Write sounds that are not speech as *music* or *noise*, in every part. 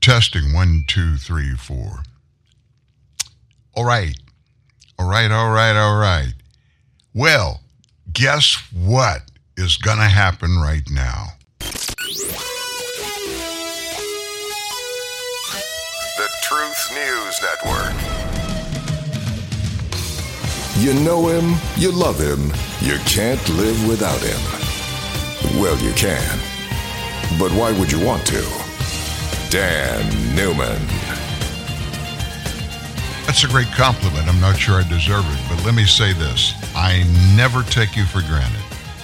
Testing one, two, three, four. All right. All right, all right, all right. Well, guess what is going to happen right now? The Truth News Network. You know him, you love him, you can't live without him. Well, you can. But why would you want to? Dan Newman. That's a great compliment. I'm not sure I deserve it, but let me say this. I never take you for granted,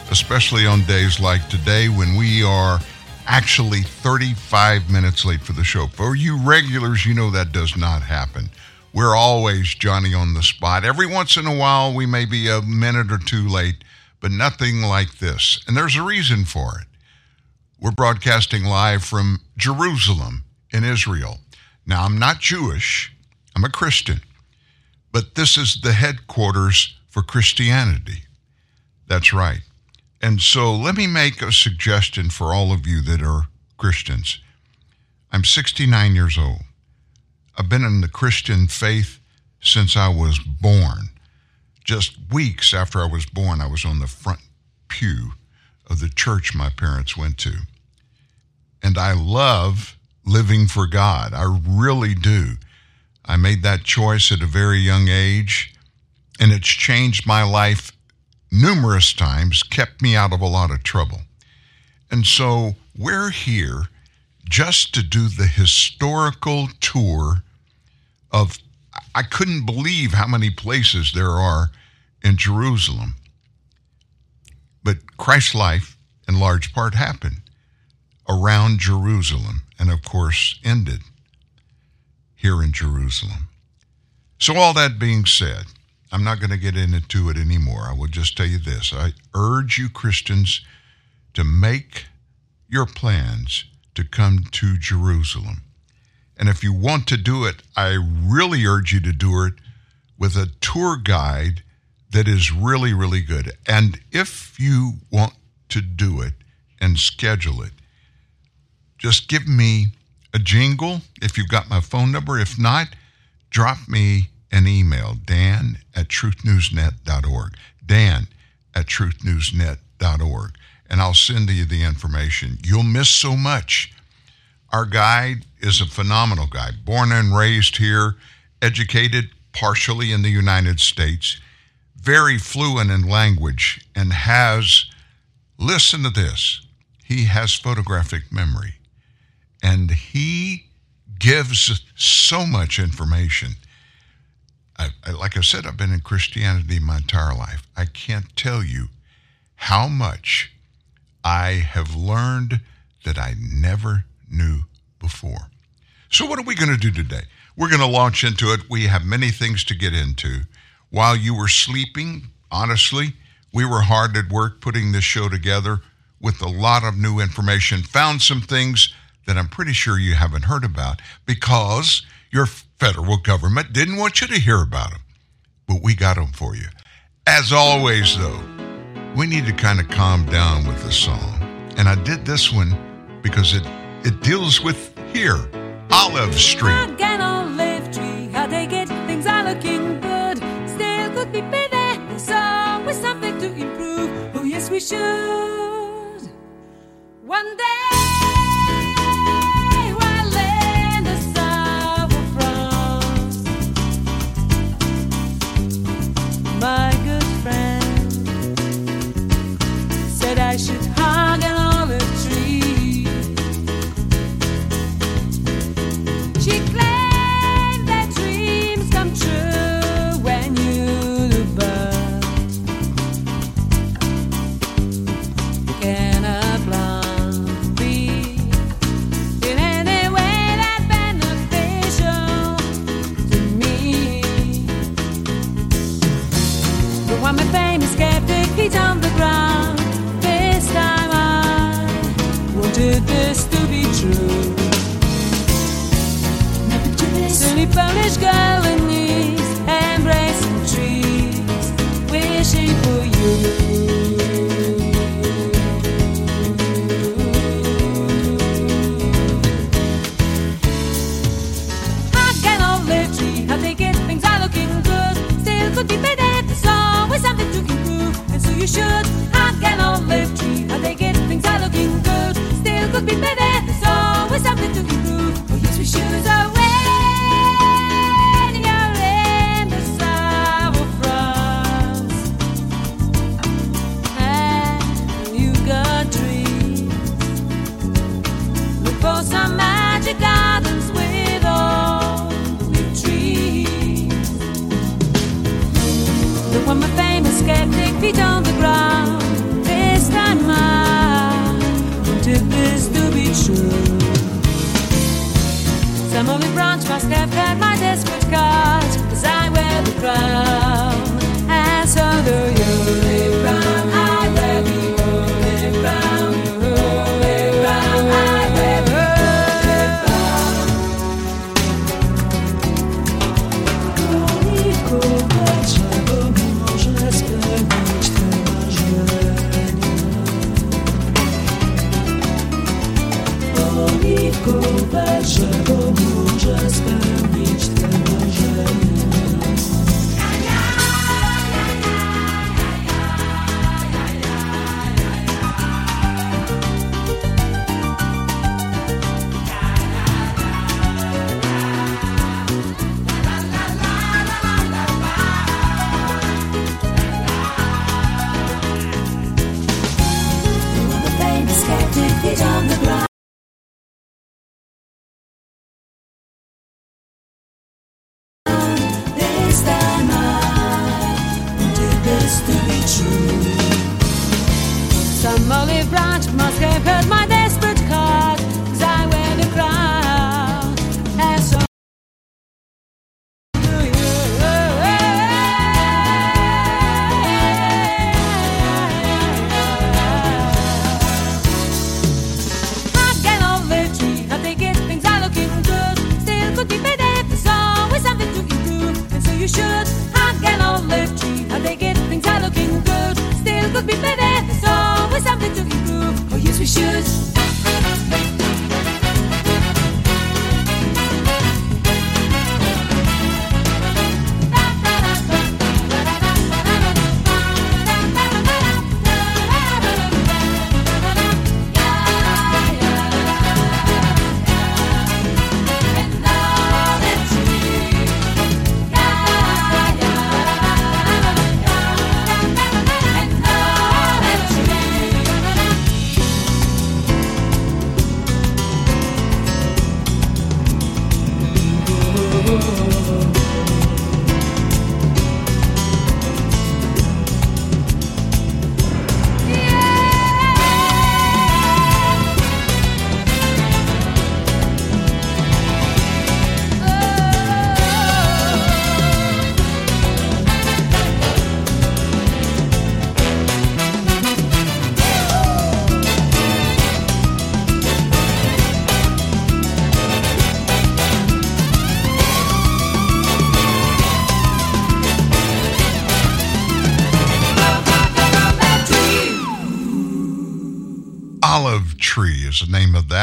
especially on days like today when we are actually 35 minutes late for the show. For you regulars, you know that does not happen. We're always Johnny on the spot. Every once in a while, we may be a minute or two late, but nothing like this. And there's a reason for it. We're broadcasting live from Jerusalem in Israel. Now, I'm not Jewish, I'm a Christian, but this is the headquarters for Christianity. That's right. And so let me make a suggestion for all of you that are Christians. I'm 69 years old. I've been in the Christian faith since I was born. Just weeks after I was born, I was on the front pew of the church my parents went to. And I love living for God. I really do. I made that choice at a very young age, and it's changed my life numerous times, kept me out of a lot of trouble. And so we're here just to do the historical tour of, I couldn't believe how many places there are in Jerusalem. But Christ's life, in large part, happened around Jerusalem and, of course, ended here in Jerusalem. So, all that being said, I'm not going to get into it anymore. I will just tell you this I urge you, Christians, to make your plans to come to Jerusalem. And if you want to do it, I really urge you to do it with a tour guide that is really, really good. And if you want to do it and schedule it, just give me a jingle if you've got my phone number. If not, drop me an email, dan at truthnewsnet.org. Dan at truthnewsnet.org. And I'll send you the information. You'll miss so much. Our guide is a phenomenal guy, born and raised here, educated partially in the United States, very fluent in language, and has, listen to this, he has photographic memory. And he gives so much information. I, I, like I said, I've been in Christianity my entire life. I can't tell you how much I have learned that I never knew before. So, what are we going to do today? We're going to launch into it. We have many things to get into. While you were sleeping, honestly, we were hard at work putting this show together with a lot of new information. Found some things that I'm pretty sure you haven't heard about because your federal government didn't want you to hear about them. But we got them for you. As always, though, we need to kind of calm down with the song. And I did this one because it, it deals with here, Olive Street.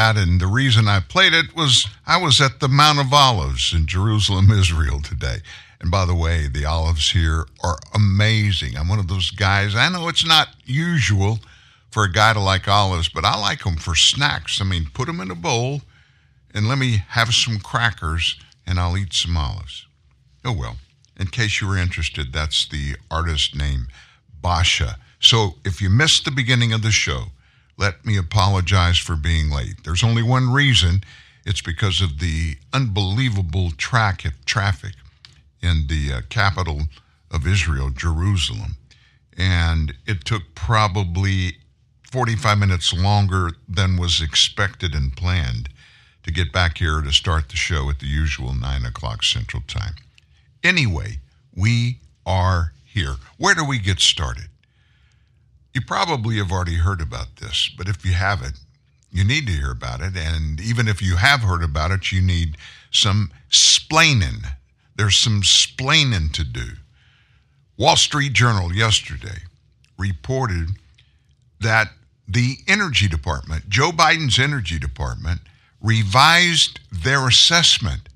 That. And the reason I played it was I was at the Mount of Olives in Jerusalem, *laughs* Israel today. And by the way, the olives here are amazing. I'm one of those guys. I know it's not usual for a guy to like olives, but I like them for snacks. I mean, put them in a bowl and let me have some crackers and I'll eat some olives. Oh, well, in case you were interested, that's the artist name, Basha. So if you missed the beginning of the show, let me apologize for being late. There's only one reason it's because of the unbelievable track traffic in the uh, capital of Israel, Jerusalem. And it took probably 45 minutes longer than was expected and planned to get back here to start the show at the usual 9 o'clock Central Time. Anyway, we are here. Where do we get started? You probably have already heard about this, but if you haven't, you need to hear about it. And even if you have heard about it, you need some splaining. There's some splaining to do. Wall Street Journal yesterday reported that the Energy Department, Joe Biden's Energy Department, revised their assessment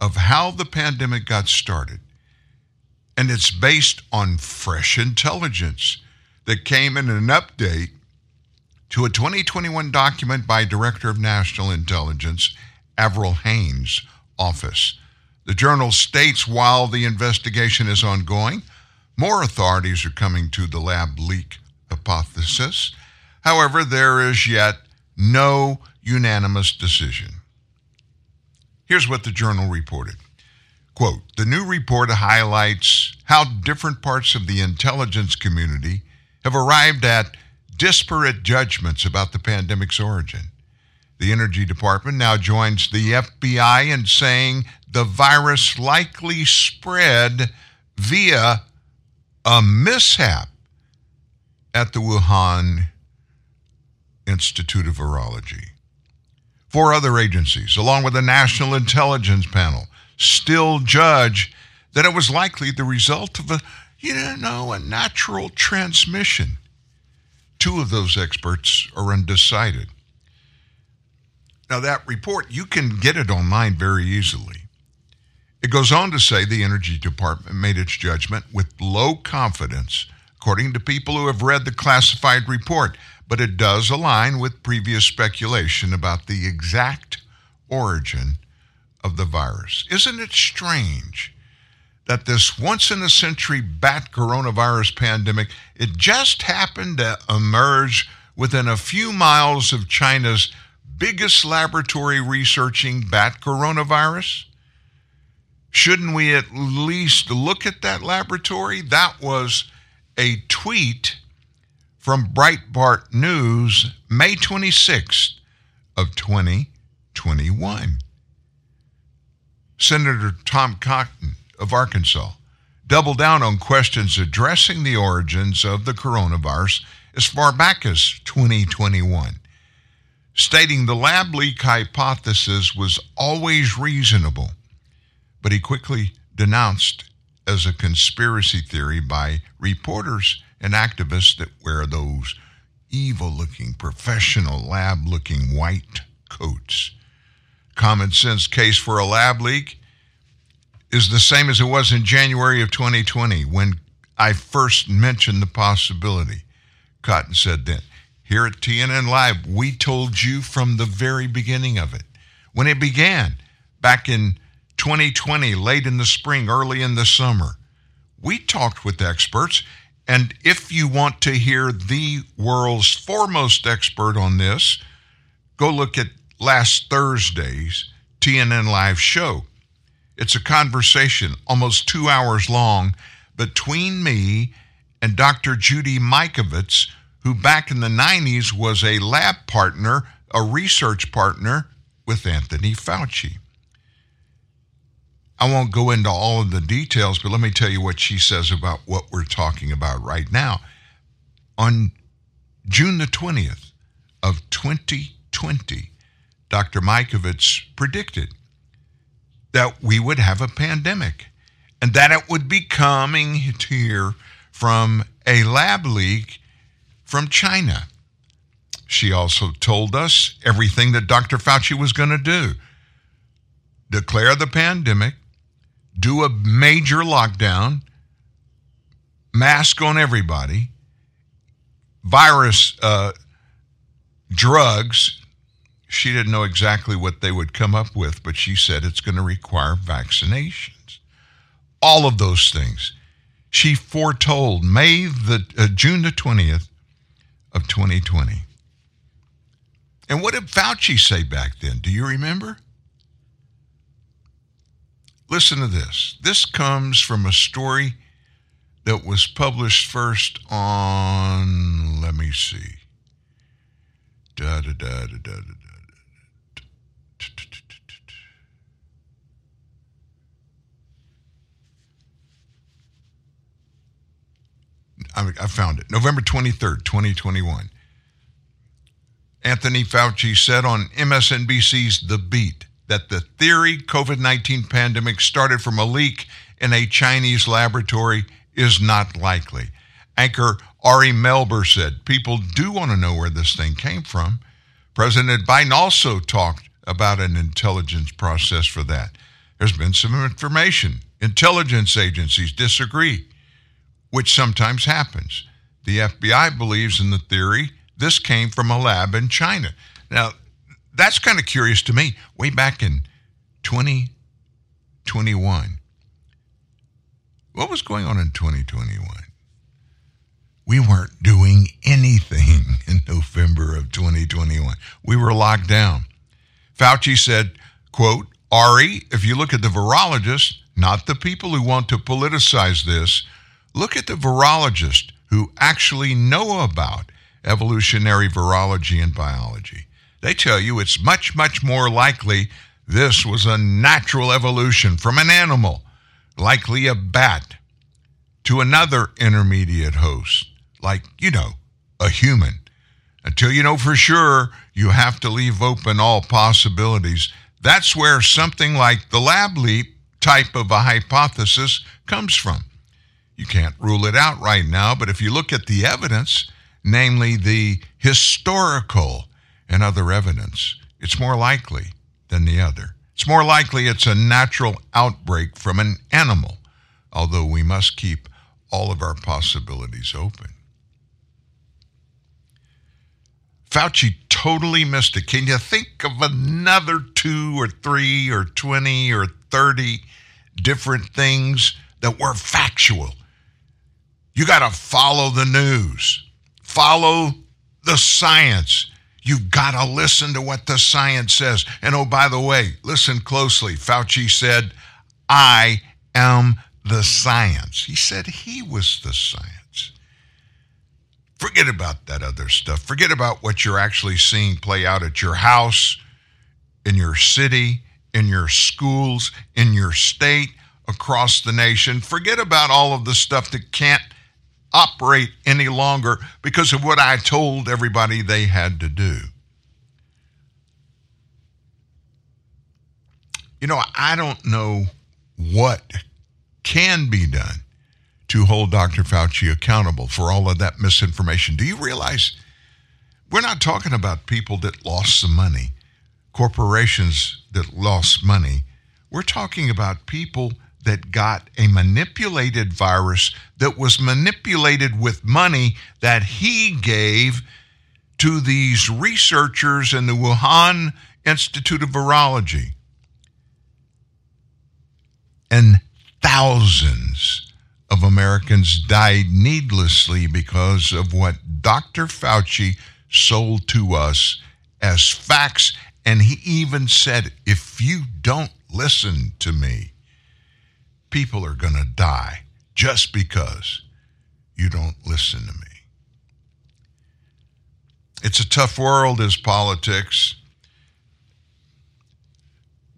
of how the pandemic got started. And it's based on fresh intelligence. That came in an update to a 2021 document by Director of National Intelligence Avril Haines' office. The journal states while the investigation is ongoing, more authorities are coming to the lab leak hypothesis. However, there is yet no unanimous decision. Here's what the journal reported. Quote, the new report highlights how different parts of the intelligence community have arrived at disparate judgments about the pandemic's origin. The Energy Department now joins the FBI in saying the virus likely spread via a mishap at the Wuhan Institute of Virology. Four other agencies, along with the National Intelligence Panel, still judge that it was likely the result of a, you know, a natural transmission. Two of those experts are undecided. Now, that report, you can get it online very easily. It goes on to say the Energy Department made its judgment with low confidence, according to people who have read the classified report, but it does align with previous speculation about the exact origin of the virus. Isn't it strange that this once in a century bat coronavirus pandemic it just happened to emerge within a few miles of China's biggest laboratory researching bat coronavirus? Shouldn't we at least look at that laboratory? That was a tweet from Breitbart News, May 26th of 2021. Senator Tom Cotton of Arkansas doubled down on questions addressing the origins of the coronavirus as far back as 2021, stating the lab leak hypothesis was always reasonable, but he quickly denounced as a conspiracy theory by reporters and activists that wear those evil looking, professional, lab looking white coats. Common sense case for a lab leak is the same as it was in January of 2020 when I first mentioned the possibility. Cotton said then, here at TNN Live, we told you from the very beginning of it. When it began back in 2020, late in the spring, early in the summer, we talked with experts. And if you want to hear the world's foremost expert on this, go look at last Thursday's TNN Live show. It's a conversation almost two hours long between me and Dr. Judy Mikovits, who back in the 90s was a lab partner, a research partner with Anthony Fauci. I won't go into all of the details, but let me tell you what she says about what we're talking about right now. On June the 20th of 2020, Dr. Mikovits predicted that we would have a pandemic and that it would be coming here from a lab leak from China. She also told us everything that Dr. Fauci was going to do declare the pandemic, do a major lockdown, mask on everybody, virus uh, drugs. She didn't know exactly what they would come up with, but she said it's going to require vaccinations. All of those things. She foretold May the uh, June the 20th of 2020. And what did Fauci say back then? Do you remember? Listen to this. This comes from a story that was published first on, let me see. Da da da da da da. I found it. November 23rd, 2021. Anthony Fauci said on MSNBC's The Beat that the theory COVID 19 pandemic started from a leak in a Chinese laboratory is not likely. Anchor Ari Melber said people do want to know where this thing came from. President Biden also talked about an intelligence process for that. There's been some information. Intelligence agencies disagree, which sometimes happens. The FBI believes in the theory this came from a lab in China. Now, that's kind of curious to me. Way back in 2021, what was going on in 2021? We weren't doing anything *laughs* in November of 2021. We were locked down. Fauci said, quote, Ari, if you look at the virologists, not the people who want to politicize this, look at the virologists who actually know about evolutionary virology and biology. They tell you it's much, much more likely this was a natural evolution from an animal, likely a bat, to another intermediate host, like, you know, a human. Until you know for sure, you have to leave open all possibilities. That's where something like the lab leak type of a hypothesis comes from. You can't rule it out right now, but if you look at the evidence, namely the historical and other evidence, it's more likely than the other. It's more likely it's a natural outbreak from an animal, although we must keep all of our possibilities open. Fauci totally missed it. Can you think of another two or three or 20 or 30 different things that were factual? You got to follow the news, follow the science. You've got to listen to what the science says. And oh, by the way, listen closely. Fauci said, I am the science. He said he was the science. Forget about that other stuff. Forget about what you're actually seeing play out at your house, in your city, in your schools, in your state, across the nation. Forget about all of the stuff that can't operate any longer because of what I told everybody they had to do. You know, I don't know what can be done to hold Dr. Fauci accountable for all of that misinformation. Do you realize we're not talking about people that lost some money, corporations that lost money. We're talking about people that got a manipulated virus that was manipulated with money that he gave to these researchers in the Wuhan Institute of Virology. And thousands of Americans died needlessly because of what Dr. Fauci sold to us as facts. And he even said, if you don't listen to me, people are going to die just because you don't listen to me. It's a tough world, is politics.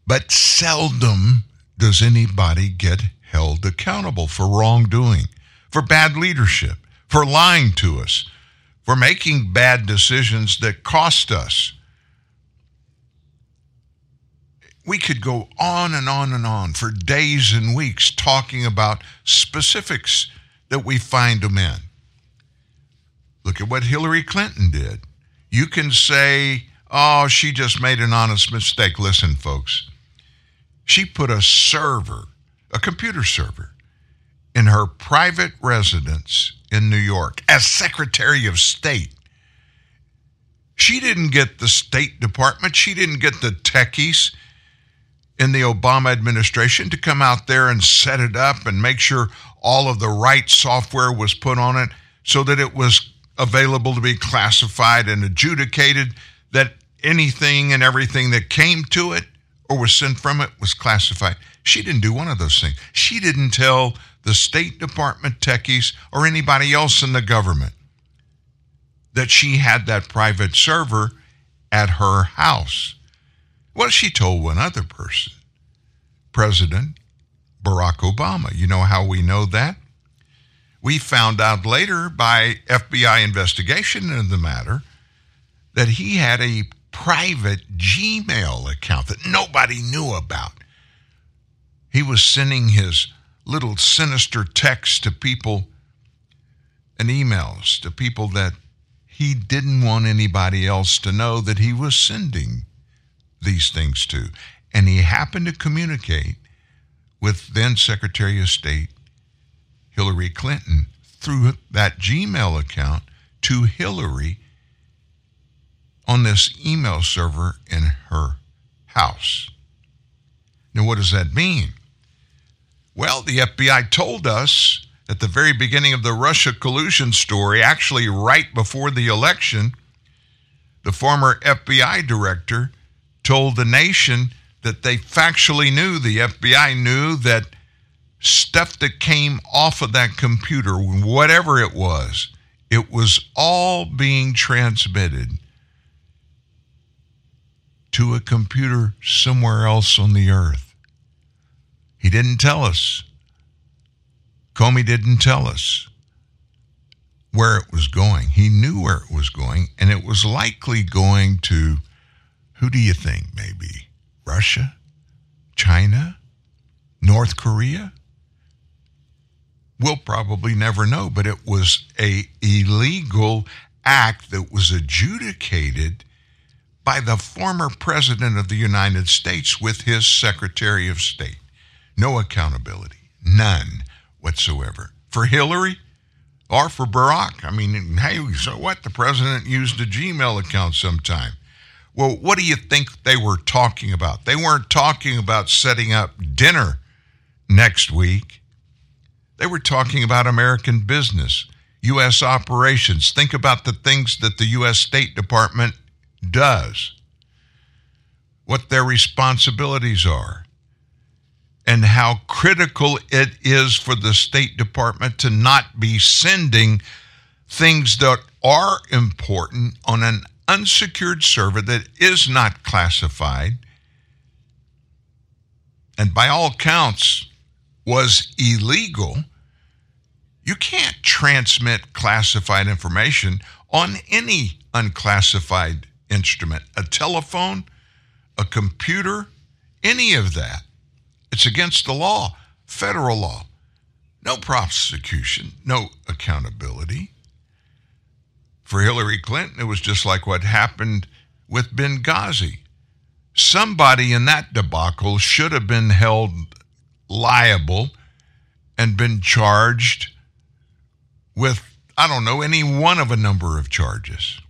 But seldom does anybody get held accountable for wrongdoing, for bad leadership, for lying to us, for making bad decisions that cost us. We could go on and on and on for days and weeks talking about specifics that we find them in. Look at what Hillary Clinton did. You can say, oh, she just made an honest mistake. Listen, folks, she put a server, a computer server, in her private residence in New York as Secretary of State. She didn't get the State Department, she didn't get the techies in the Obama administration to come out there and set it up and make sure all of the right software was put on it so that it was available to be classified and adjudicated, that anything and everything that came to it or was sent from it was classified. She didn't do one of those things. She didn't tell the State Department techies or anybody else in the government that she had that private server at her house. Well, she told one other person, President Barack Obama. You know how we know that? We found out later by FBI investigation into the matter that he had a private Gmail account that nobody knew about. He was sending his little sinister texts to people and emails to people that he didn't want anybody else to know that he was sending these things to. And he happened to communicate with then Secretary of State Hillary Clinton through that Gmail account to Hillary on this email server in her house. Now, what does that mean? Well, the FBI told us at the very beginning of the Russia collusion story, actually, right before the election, the former FBI director told the nation that they factually knew, the FBI knew that stuff that came off of that computer, whatever it was, it was all being transmitted to a computer somewhere else on the earth. He didn't tell us. Comey didn't tell us where it was going. He knew where it was going, and it was likely going to who do you think, maybe? Russia? China? North Korea? We'll probably never know, but it was a illegal act that was adjudicated by the former president of the United States with his Secretary of State. No accountability, none whatsoever. For Hillary or for Barack, I mean, hey, so what? The president used a Gmail account sometime. Well, what do you think they were talking about? They weren't talking about setting up dinner next week. They were talking about American business, U.S. operations. Think about the things that the U.S. State Department does, what their responsibilities are, and how critical it is for the State Department to not be sending things that are important on an unsecured server that is not classified and by all counts was illegal, you can't transmit classified information on any unclassified instrument, a telephone, a computer, any of that. It's against the law, federal law. No prosecution, no accountability. For Hillary Clinton, it was just like what happened with Benghazi. Somebody in that debacle should have been held liable and been charged with, I don't know, any one of a number of charges.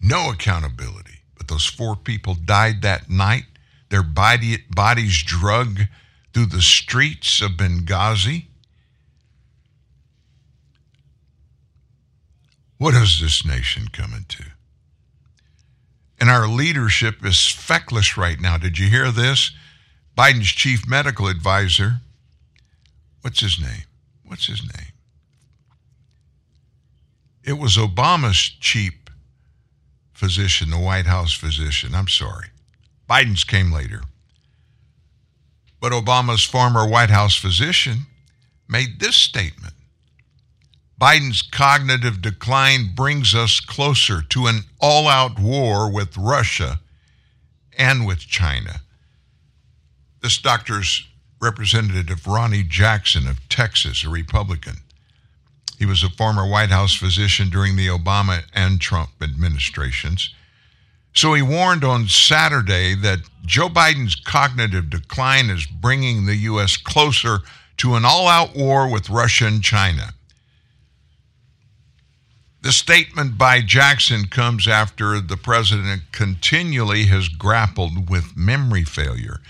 No accountability. But those four people died that night, their body, bodies drug through the streets of Benghazi. What is this nation coming to? And our leadership is feckless right now. Did you hear this? Biden's chief medical advisor, what's his name? What's his name? It was Obama's chief physician, the White House physician. I'm sorry. Biden's came later. But Obama's former White House physician made this statement Biden's cognitive decline brings us closer to an all out war with Russia and with China. This doctor's representative, Ronny Jackson of Texas, a Republican. He was a former White House physician during the Obama and Trump administrations. So he warned on Saturday that Joe Biden's cognitive decline is bringing the U.S. closer to an all out war with Russia and China. The statement by Jackson comes after the president continually has grappled with memory failure.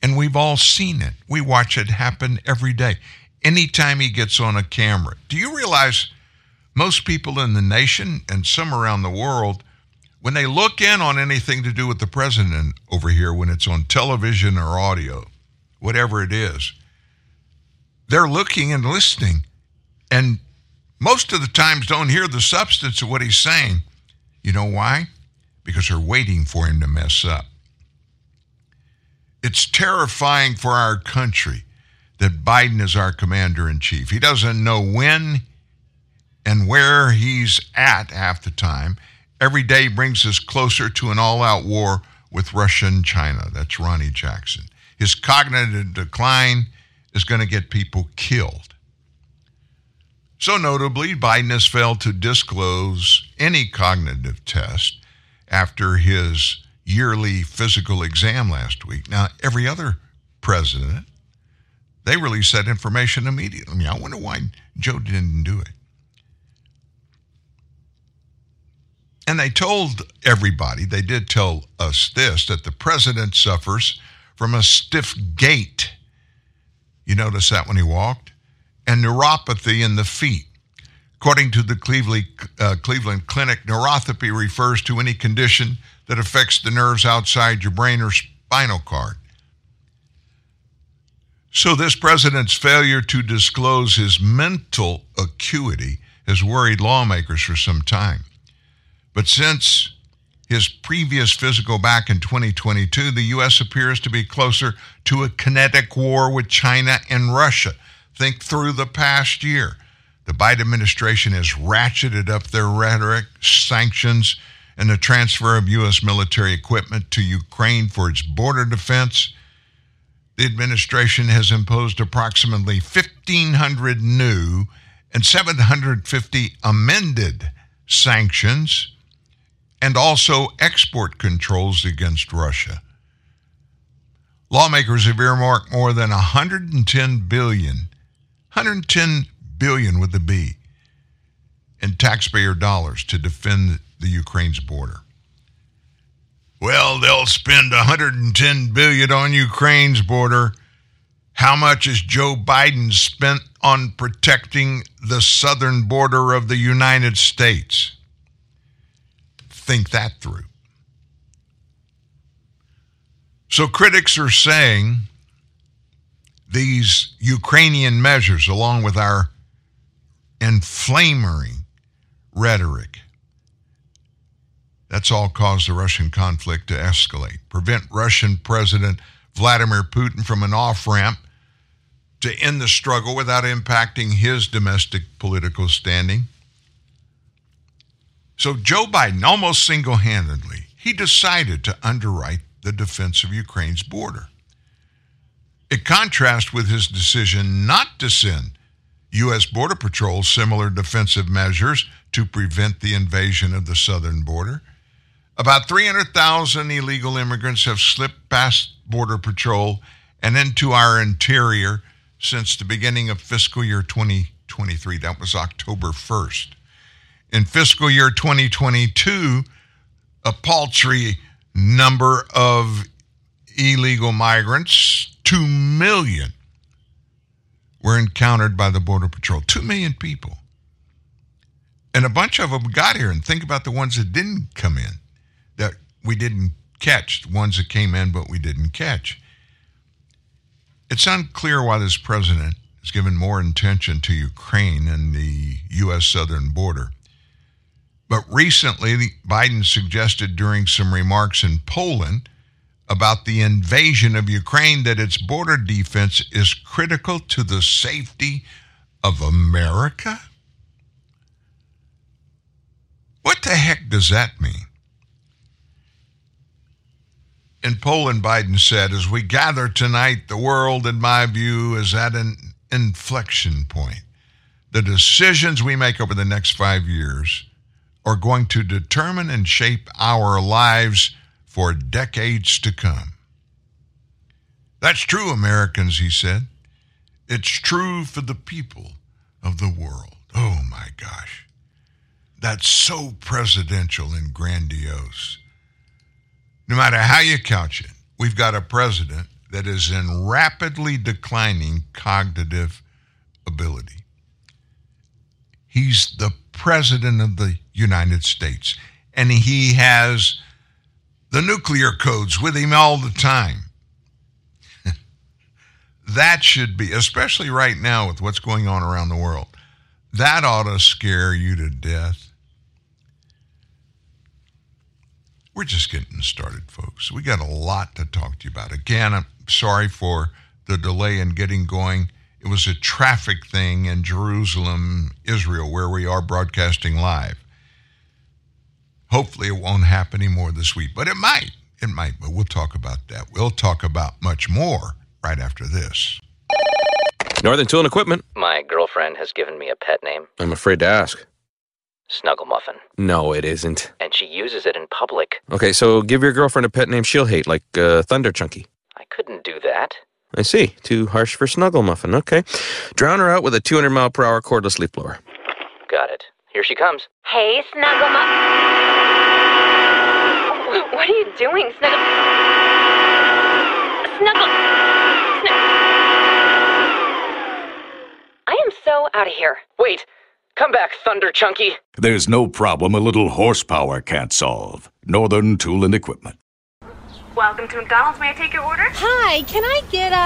And we've all seen it. We watch it happen every day. Anytime he gets on a camera. Do you realize most people in the nation and some around the world, when they look in on anything to do with the president over here, when it's on television or audio, whatever it is, they're looking and listening. And most of the times don't hear the substance of what he's saying. You know why? Because they're waiting for him to mess up. It's terrifying for our country that Biden is our commander in chief. He doesn't know when and where he's at half the time. Every day brings us closer to an all out war with Russia and China. That's Ronny Jackson. His cognitive decline is going to get people killed. So notably, Biden has failed to disclose any cognitive test after his yearly physical exam last week. Now, every other president They released that information immediately. I wonder why Joe didn't do it. And they told everybody, they did tell us this, that the president suffers from a stiff gait. You notice that when he walked? And neuropathy in the feet. According to the Cleveland, uh, Cleveland Clinic, neuropathy refers to any condition that affects the nerves outside your brain or spinal cord. So, this president's failure to disclose his mental acuity has worried lawmakers for some time. But since his previous physical back in 2022, the U.S. appears to be closer to a kinetic war with China and Russia. Think through the past year. The Biden administration has ratcheted up their rhetoric, sanctions, and the transfer of U.S. military equipment to Ukraine for its border defense. The administration has imposed approximately 1,500 new and 750 amended sanctions and also export controls against Russia. Lawmakers have earmarked more than 110 billion, 110 billion with a B, in taxpayer dollars to defend the Ukraine's border. Well, they'll spend 110 billion on Ukraine's border. How much has Joe Biden spent on protecting the southern border of the United States? think that through. So critics are saying these Ukrainian measures, along with our inflammatory rhetoric, that's all caused the Russian conflict to escalate, prevent Russian President Vladimir Putin from an off ramp to end the struggle without impacting his domestic political standing. So Joe Biden, almost single handedly, he decided to underwrite the defense of Ukraine's border. It contrasts with his decision not to send U.S. Border Patrol similar defensive measures to prevent the invasion of the southern border. About 300,000 illegal immigrants have slipped past Border Patrol and into our interior since the beginning of fiscal year 2023. That was October 1st. In fiscal year 2022, a paltry number of illegal migrants, 2 million, were encountered by the Border Patrol. 2 million people. And a bunch of them got here. And think about the ones that didn't come in, that we didn't catch, the ones that came in but we didn't catch. It's unclear why this president has given more attention to Ukraine and the U.S. southern border but recently, Biden suggested during some remarks in Poland about the invasion of Ukraine that its border defense is critical to the safety of America? What the heck does that mean? In Poland, Biden said, as we gather tonight, the world, in my view, is at an inflection point. The decisions we make over the next five years are going to determine and shape our lives for decades to come. That's true, Americans, he said. It's true for the people of the world. Oh my gosh. That's so presidential and grandiose. No matter how you couch it, we've got a president that is in rapidly declining cognitive ability. He's the president of the United States, and he has the nuclear codes with him all the time. *laughs* that should be, especially right now with what's going on around the world, that ought to scare you to death. We're just getting started, folks. We got a lot to talk to you about. Again, I'm sorry for the delay in getting going. It was a traffic thing in Jerusalem, Israel, where we are broadcasting live. Hopefully, it won't happen anymore this week, but it might. It might, but we'll talk about that. We'll talk about much more right after this. Northern Tool and Equipment. My girlfriend has given me a pet name, I'm afraid to ask. Snuggle Muffin, No, it isn't. and she uses it in public. Okay, so give your girlfriend a pet name she'll hate, like uh, Thunder Chunky. I couldn't do that. I see. Too harsh for Snuggle Muffin. Okay. Drown her out with a 200 mile per hour cordless leaf blower. Got it. Here she comes. Hey, Snuggle Muff. What are you doing, Snuggle? Snuggle. Snug- I am so out of here. Wait! Come back, Thunder Chunky! There's no problem a little horsepower can't solve. Northern Tool and Equipment. Welcome to McDonald's. May I take your order? Hi, can I get a?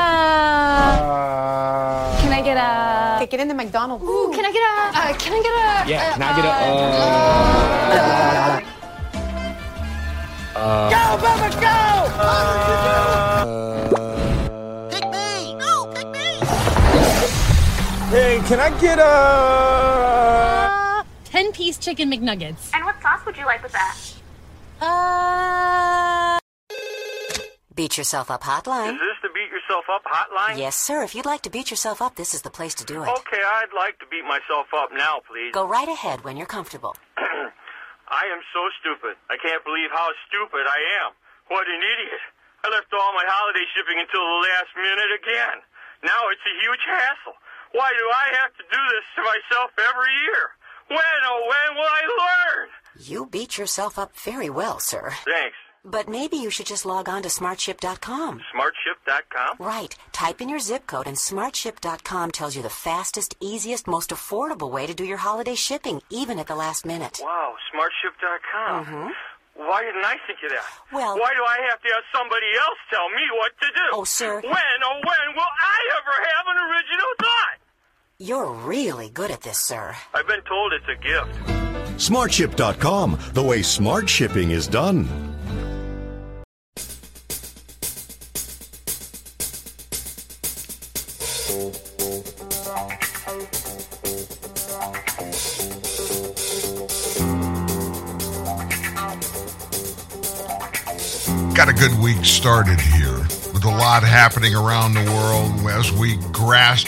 can I get a? Okay, get into McDonald's. Ooh, can I get a? Uh, can I get a? Yeah, can I get a? Uh, uh, go, Bubba, go! pick me! No, pick me! Hey, can I get a? Ten piece chicken McNuggets. And what sauce would you like with that? Uh. Beat Yourself Up hotline. Is this the Beat Yourself Up hotline? Yes, sir. If you'd like to beat yourself up, this is the place to do it. Okay, I'd like to beat myself up now, please. Go right ahead when you're comfortable. *clears throat* I am so stupid. I can't believe how stupid I am. What an idiot. I left all my holiday shipping until the last minute again. Now it's a huge hassle. Why do I have to do this to myself every year? When, oh, when will I learn? You beat yourself up very well, sir. Thanks. But maybe you should just log on to smartship.com. Smartship.com? Right. Type in your zip code, and smartship.com tells you the fastest, easiest, most affordable way to do your holiday shipping, even at the last minute. Wow, smartship.com. Mm-hmm. Why didn't I think of that? Well, why do I have to have somebody else tell me what to do? Oh, sir. When, oh, when will I ever have an original thought? You're really good at this, sir. I've been told it's a gift. Smartship.com, the way smart shipping is done. Got a good week started here with a lot happening around the world as we grasp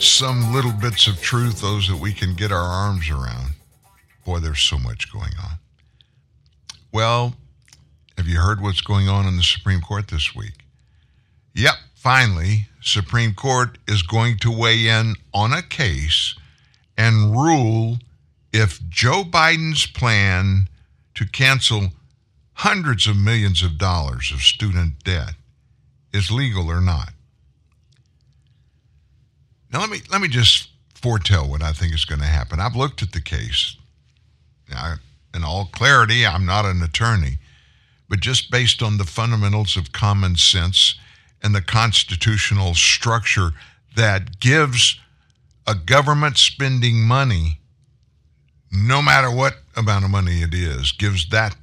some little bits of truth, those that we can get our arms around. Boy, there's so much going on. Well, have you heard what's going on in the Supreme Court this week? Yep, finally, Supreme Court is going to weigh in on a case and rule if Joe Biden's plan to cancel hundreds of millions of dollars of student debt is legal or not. Now let me let me just foretell what I think is going to happen. I've looked at the case. In all clarity, I'm not an attorney, but just based on the fundamentals of common sense and the constitutional structure that gives a government spending money, no matter what amount of money it is, gives that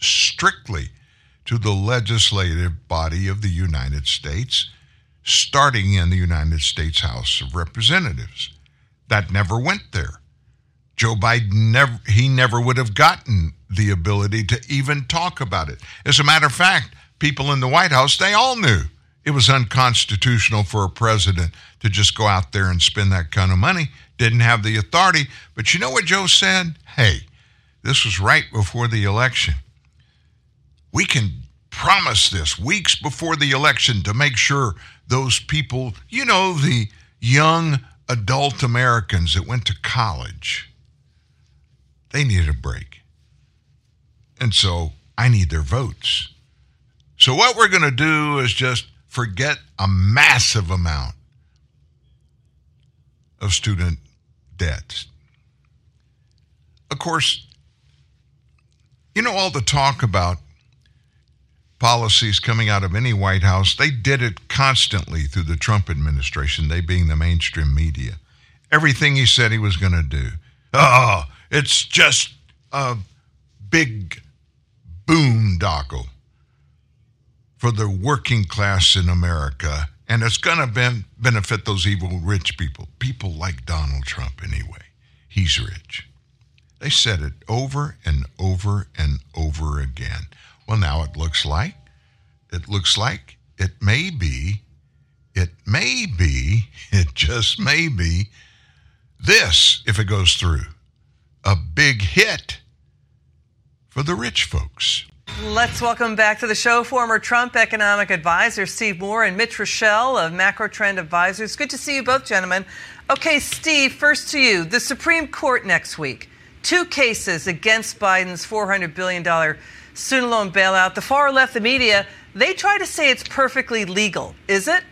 strictly to the legislative body of the United States, starting in the United States House of Representatives. That never went there. Joe Biden never he never would have gotten the ability to even talk about it. As a matter of fact, people in the White House, they all knew it was unconstitutional for a president to just go out there and spend that kind of money. Didn't have the authority. But you know what Joe said? Hey, this was right before the election. We can promise this weeks before the election to make sure those people, you know, the young adult Americans that went to college, they need a break. And so I need their votes. So what we're going to do is just forget a massive amount of student debts. Of course, you know, all the talk about policies coming out of any White House, they did it constantly through the Trump administration, they being the mainstream media. Everything he said he was going to do. Oh, it's just a big boondoggle for the working class in America. And it's going to ben- benefit those evil rich people. People like Donald Trump, anyway. He's rich. They said it over and over and over again. Well, now it looks like, it looks like it may be, it may be, *laughs* it just may be this, if it goes through, a big hit for the rich folks. Let's welcome back to the show former Trump economic advisor Steve Moore and Mitch Roschelle of Macro Trend Advisors. Good to see you both, gentlemen. Okay, Steve, first to you. The Supreme Court next week. Two cases against Biden's $400 billion student loan bailout. The far left, the media, they try to say it's perfectly legal. Is it?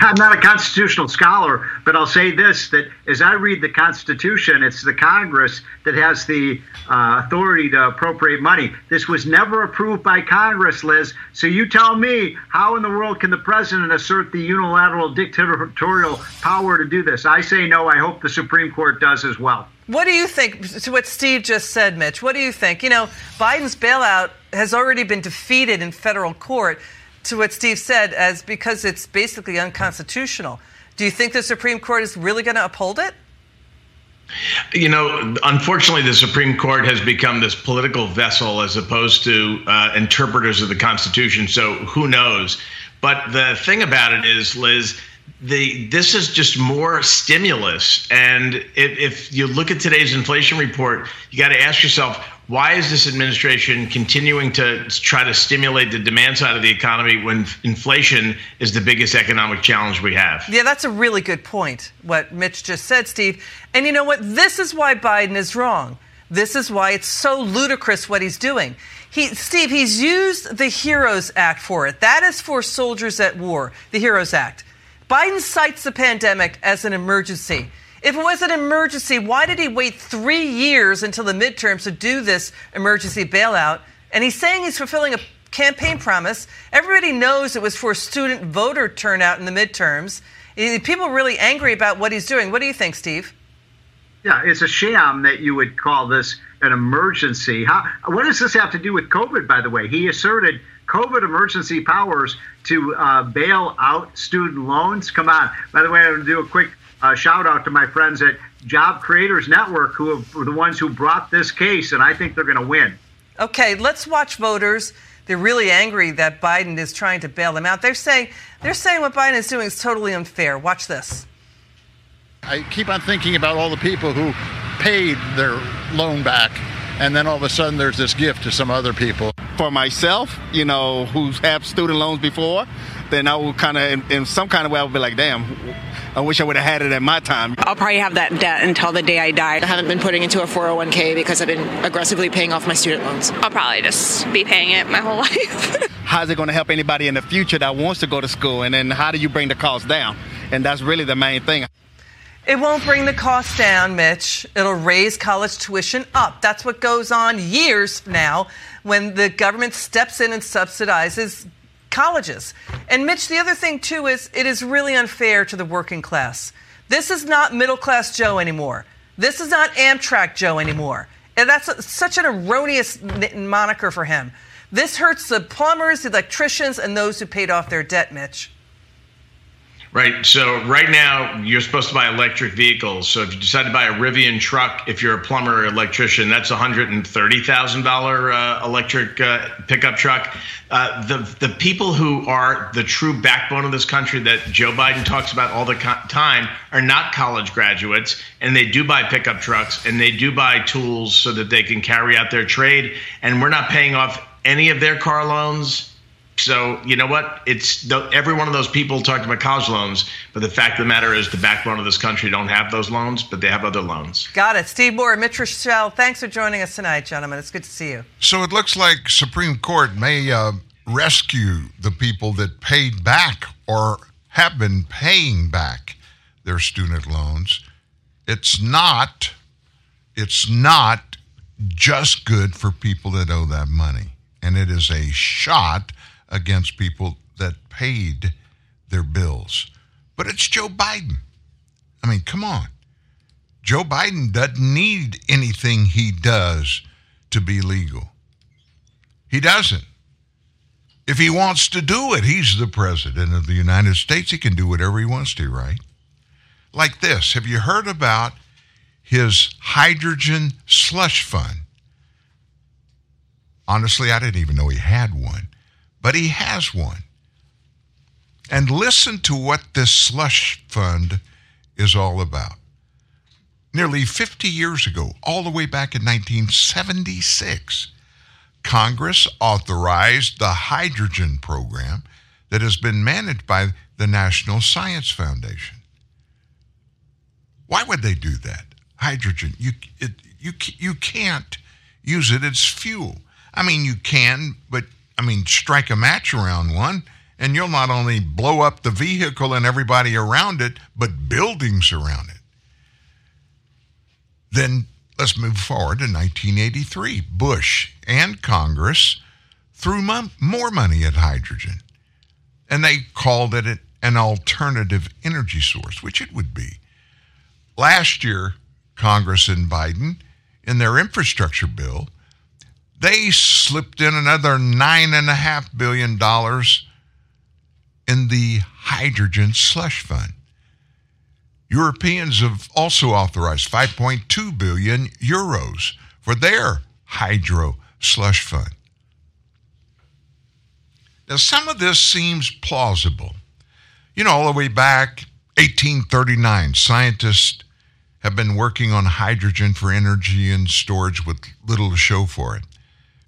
I'm not a constitutional scholar, but I'll say this that as I read the Constitution, it's the Congress that has the uh, authority to appropriate money. This was never approved by Congress, Liz. So you tell me, how in the world can the president assert the unilateral dictatorial power to do this? I say no. I hope the Supreme Court does as well. What do you think to what Steve just said, Mitch? What do you think? You know, Biden's bailout has already been defeated in federal court to what Steve said as because it's basically unconstitutional. Do you think the Supreme Court is really going to uphold it? You know, unfortunately, the Supreme Court has become this political vessel as opposed to uh, interpreters of the Constitution. So who knows? But the thing about it is, Liz, the this is just more stimulus. And if, if you look at today's inflation report, you got to ask yourself, why is this administration continuing to try to stimulate the demand side of the economy when inflation is the biggest economic challenge we have? Yeah, that's a really good point, what Mitch just said, Steve. And you know what? This is why Biden is wrong. This is why it's so ludicrous what he's doing. He, Steve, he's used the HEROES Act for it. That is for soldiers at war, the HEROES Act. Biden cites the pandemic as an emergency. If it was an emergency, why did he wait three years until the midterms to do this emergency bailout? And he's saying he's fulfilling a campaign promise. Everybody knows it was for student voter turnout in the midterms. People are really angry about what he's doing. What do you think, Steve? Yeah, it's a sham that you would call this an emergency. What does this have to do with COVID, by the way? He asserted COVID emergency powers to uh, bail out student loans. Come on. By the way, I'm going to do a quick uh, shout out to my friends at Job Creators Network who are the ones who brought this case, and I think they're going to win. Okay, let's watch voters. They're really angry that Biden is trying to bail them out. They're saying they're saying what Biden is doing is totally unfair. Watch this. I keep on thinking about all the people who paid their loan back, and then all of a sudden there's this gift to some other people. For myself, you know, who's had student loans before, then I will kind of, in, in some kind of way, I would be like, damn, I wish I would have had it at my time. I'll probably have that debt until the day I die. I haven't been putting into a 401k because I've been aggressively paying off my student loans. I'll probably just be paying it my whole *laughs* life. How's it going to help anybody in the future that wants to go to school? And then how do you bring the cost down? And that's really the main thing. It won't bring the cost down, Mitch. It'll raise college tuition up. That's what goes on years now when the government steps in and subsidizes colleges. And Mitch, the other thing too is it is really unfair to the working class. This is not middle class Joe anymore. This is not Amtrak Joe anymore. And that's a, such an erroneous moniker for him. This hurts the plumbers, the electricians, and those who paid off their debt, Mitch. Right. So right now you're supposed to buy electric vehicles. So if you decide to buy a Rivian truck, if you're a plumber or electrician, that's a hundred and thirty thousand uh, electric uh, pickup truck. Uh, the the people who are the true backbone of this country that Joe Biden talks about all the co- time are not college graduates, and they do buy pickup trucks and they do buy tools so that they can carry out their trade. And we're not paying off any of their car loans so you know what? It's the, every one of those people talked about college loans, but the fact of the matter is, the backbone of this country don't have those loans, but they have other loans. Got it. Steve Moore, Mitch Roschelle, thanks for joining us tonight, gentlemen. It's good to see you. So it looks like Supreme Court may uh, rescue the people that paid back or have been paying back their student loans. It's not. It's not just good for people that owe that money, and it is a shot against people that paid their bills. But it's Joe Biden. I mean, come on. Joe Biden doesn't need anything he does to be legal. He doesn't. If he wants to do it, he's the president of the United States. He can do whatever he wants to, right? Like this Have you heard about his hydrogen slush fund? Honestly, I didn't even know he had one but he has one. And listen to what this slush fund is all about. Nearly 50 years ago, all the way back in 1976, Congress authorized the hydrogen program that has been managed by the National Science Foundation. Why would they do that? Hydrogen, you it, you you can't use it as fuel. I mean, you can, but I mean, strike a match around one, and you'll not only blow up the vehicle and everybody around it, but buildings around it. Then let's move forward to 1983. Bush and Congress threw more money at hydrogen, and they called it an alternative energy source, which it would be. Last year, Congress and Biden, in their infrastructure bill, they slipped in another $9.5 billion in the hydrogen slush fund. Europeans have also authorized 5.2 billion euros for their hydro slush fund. Now, some of this seems plausible. You know, all the way back 1839, scientists have been working on hydrogen for energy and storage with little to show for it.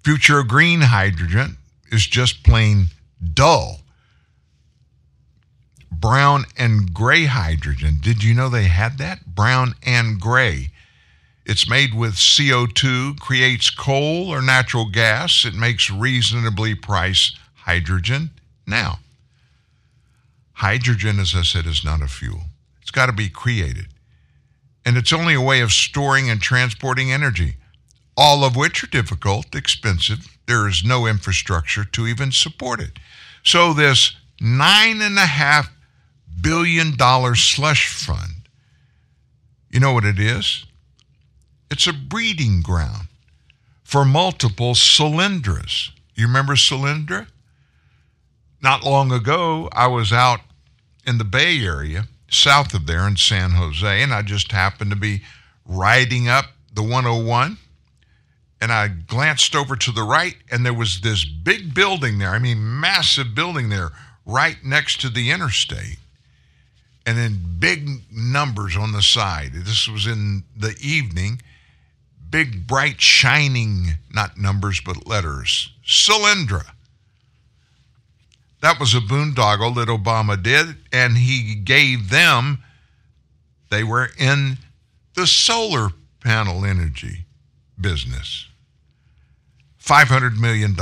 Future green hydrogen is just plain dull. Brown and gray hydrogen. Did you know they had that? Brown and gray. It's made with CO2, creates coal or natural gas. It makes reasonably priced hydrogen. Now, hydrogen, as I said, is not a fuel. It's got to be created. And it's only a way of storing and transporting energy all of which are difficult, expensive. There is no infrastructure to even support it. So, this $9.5 billion slush fund, you know what it is? It's a breeding ground for multiple Solyndras. You remember Solyndra? Not long ago, I was out in the Bay Area, south of there in San Jose, and I just happened to be riding up the 101 and I glanced over to the right, and there was this big building there. I mean, massive building there, right next to the interstate, and then big numbers on the side. This was in the evening. Big, bright, shining, not numbers, but letters. Solyndra. That was a boondoggle that Obama did, and he gave them, they were in the solar panel energy business. $500 million.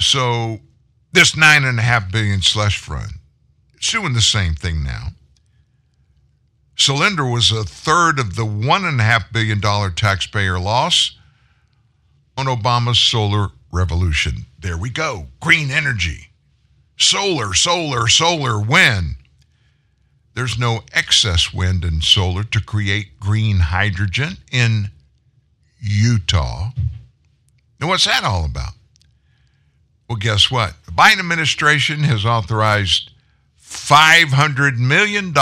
So this 9.5 billion slush fund, it's doing the same thing now. Solyndra was a third of the one and a half billion dollar taxpayer loss on Obama's solar revolution. There we go. Green energy. Solar, solar, solar, wind. There's no excess wind and solar to create green hydrogen in Utah. Now, what's that all about? Well, guess what? The Biden administration has authorized $500 million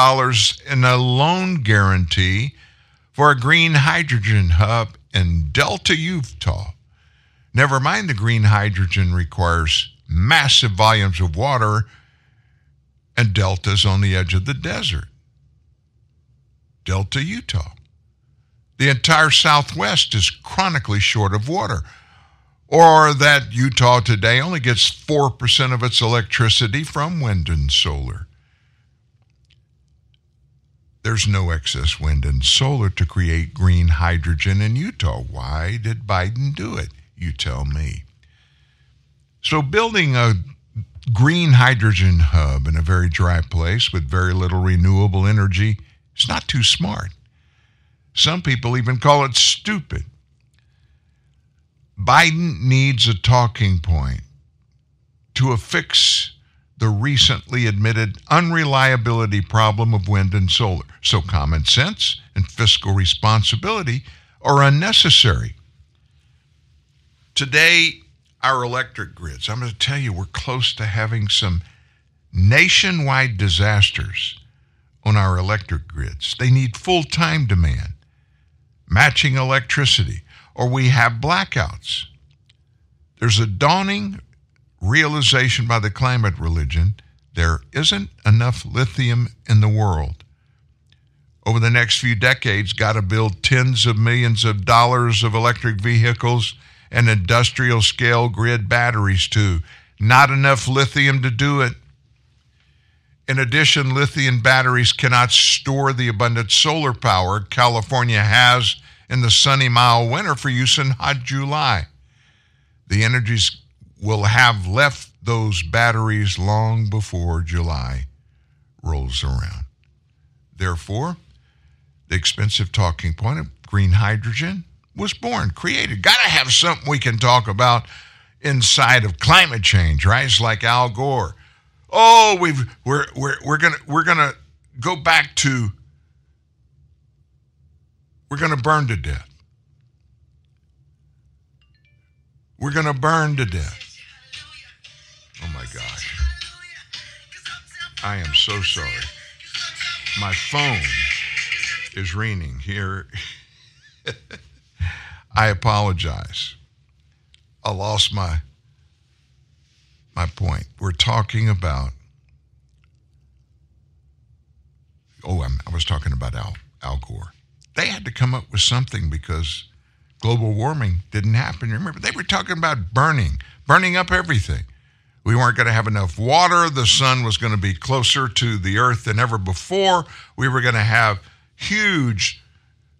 in a loan guarantee for a green hydrogen hub in Delta, Utah. Never mind the green hydrogen requires massive volumes of water, and Delta's on the edge of the desert. Delta, Utah. The entire Southwest is chronically short of water. Or that Utah today only gets 4% of its electricity from wind and solar. There's no excess wind and solar to create green hydrogen in Utah. Why did Biden do it? You tell me. So, building a green hydrogen hub in a very dry place with very little renewable energy is not too smart. Some people even call it stupid. Biden needs a talking point to affix the recently admitted unreliability problem of wind and solar. So common sense and fiscal responsibility are unnecessary. Today, our electric grids, I'm going to tell you, we're close to having some nationwide disasters on our electric grids. They need full time demand, matching electricity, or we have blackouts. There's a dawning realization by the climate religion there isn't enough lithium in the world. Over the next few decades, got to build tens of millions of dollars of electric vehicles and industrial scale grid batteries, too. Not enough lithium to do it. In addition, lithium batteries cannot store the abundant solar power California has in the sunny, mild winter for use in hot July. The energies will have left those batteries long before July rolls around. Therefore, the expensive talking point of green hydrogen was born, created. Got to have something we can talk about inside of climate change, right? It's like Al Gore. Oh, we've we're we're we're gonna we're gonna go back to we're gonna burn to death. We're gonna burn to death. Oh my gosh. I am so sorry. My phone is ringing here. *laughs* I apologize. I lost my my point. We're talking about oh, I'm, I was talking about Al, Al Gore. They had to come up with something because global warming didn't happen. Remember, they were talking about burning, burning up everything. We weren't going to have enough water. The sun was going to be closer to the earth than ever before. We were going to have huge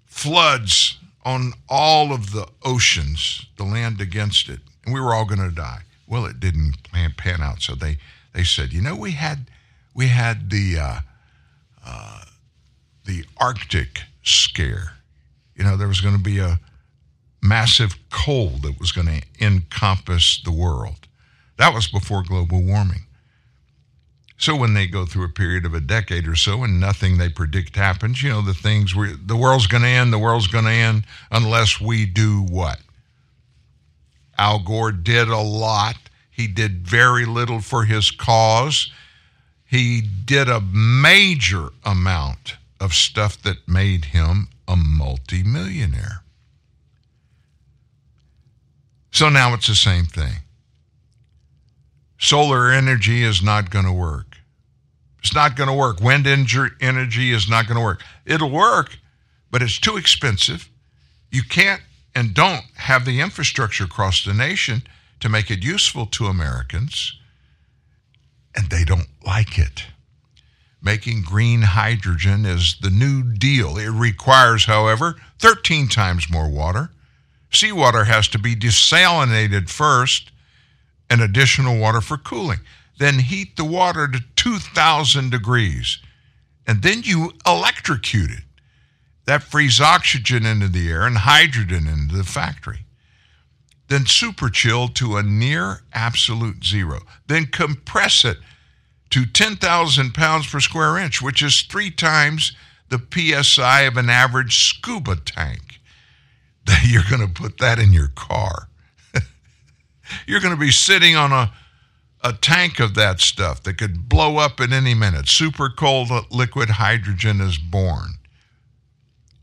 floods on all of the oceans, the land against it, and we were all going to die. Well, it didn't pan, out, so they they said, you know, we had we had the uh, uh, the Arctic scare. You know, there was going to be a massive cold that was going to encompass the world. That was before global warming. So when they go through a period of a decade or so and nothing they predict happens, you know, the things where the world's going to end, the world's going to end unless we do what? Al Gore did a lot. He did very little for his cause. He did a major amount of stuff that made him a multimillionaire. So now it's the same thing. Solar energy is not going to work. It's not going to work. Wind energy is not going to work. It'll work, but it's too expensive. You can't and don't have the infrastructure across the nation to make it useful to Americans, and they don't like it. Making green hydrogen is the new deal. It requires, however, 13 times more water. Seawater has to be desalinated first and additional water for cooling. Then heat the water to 2,000 degrees, and then you electrocute it. That frees oxygen into the air and hydrogen into the factory. Then super chill to a near absolute zero. Then compress it to 10,000 pounds per square inch, which is three times the PSI of an average scuba tank. *laughs* You're going to put that in your car. *laughs* You're going to be sitting on a, a tank of that stuff that could blow up at any minute. Super cold uh, liquid hydrogen is born.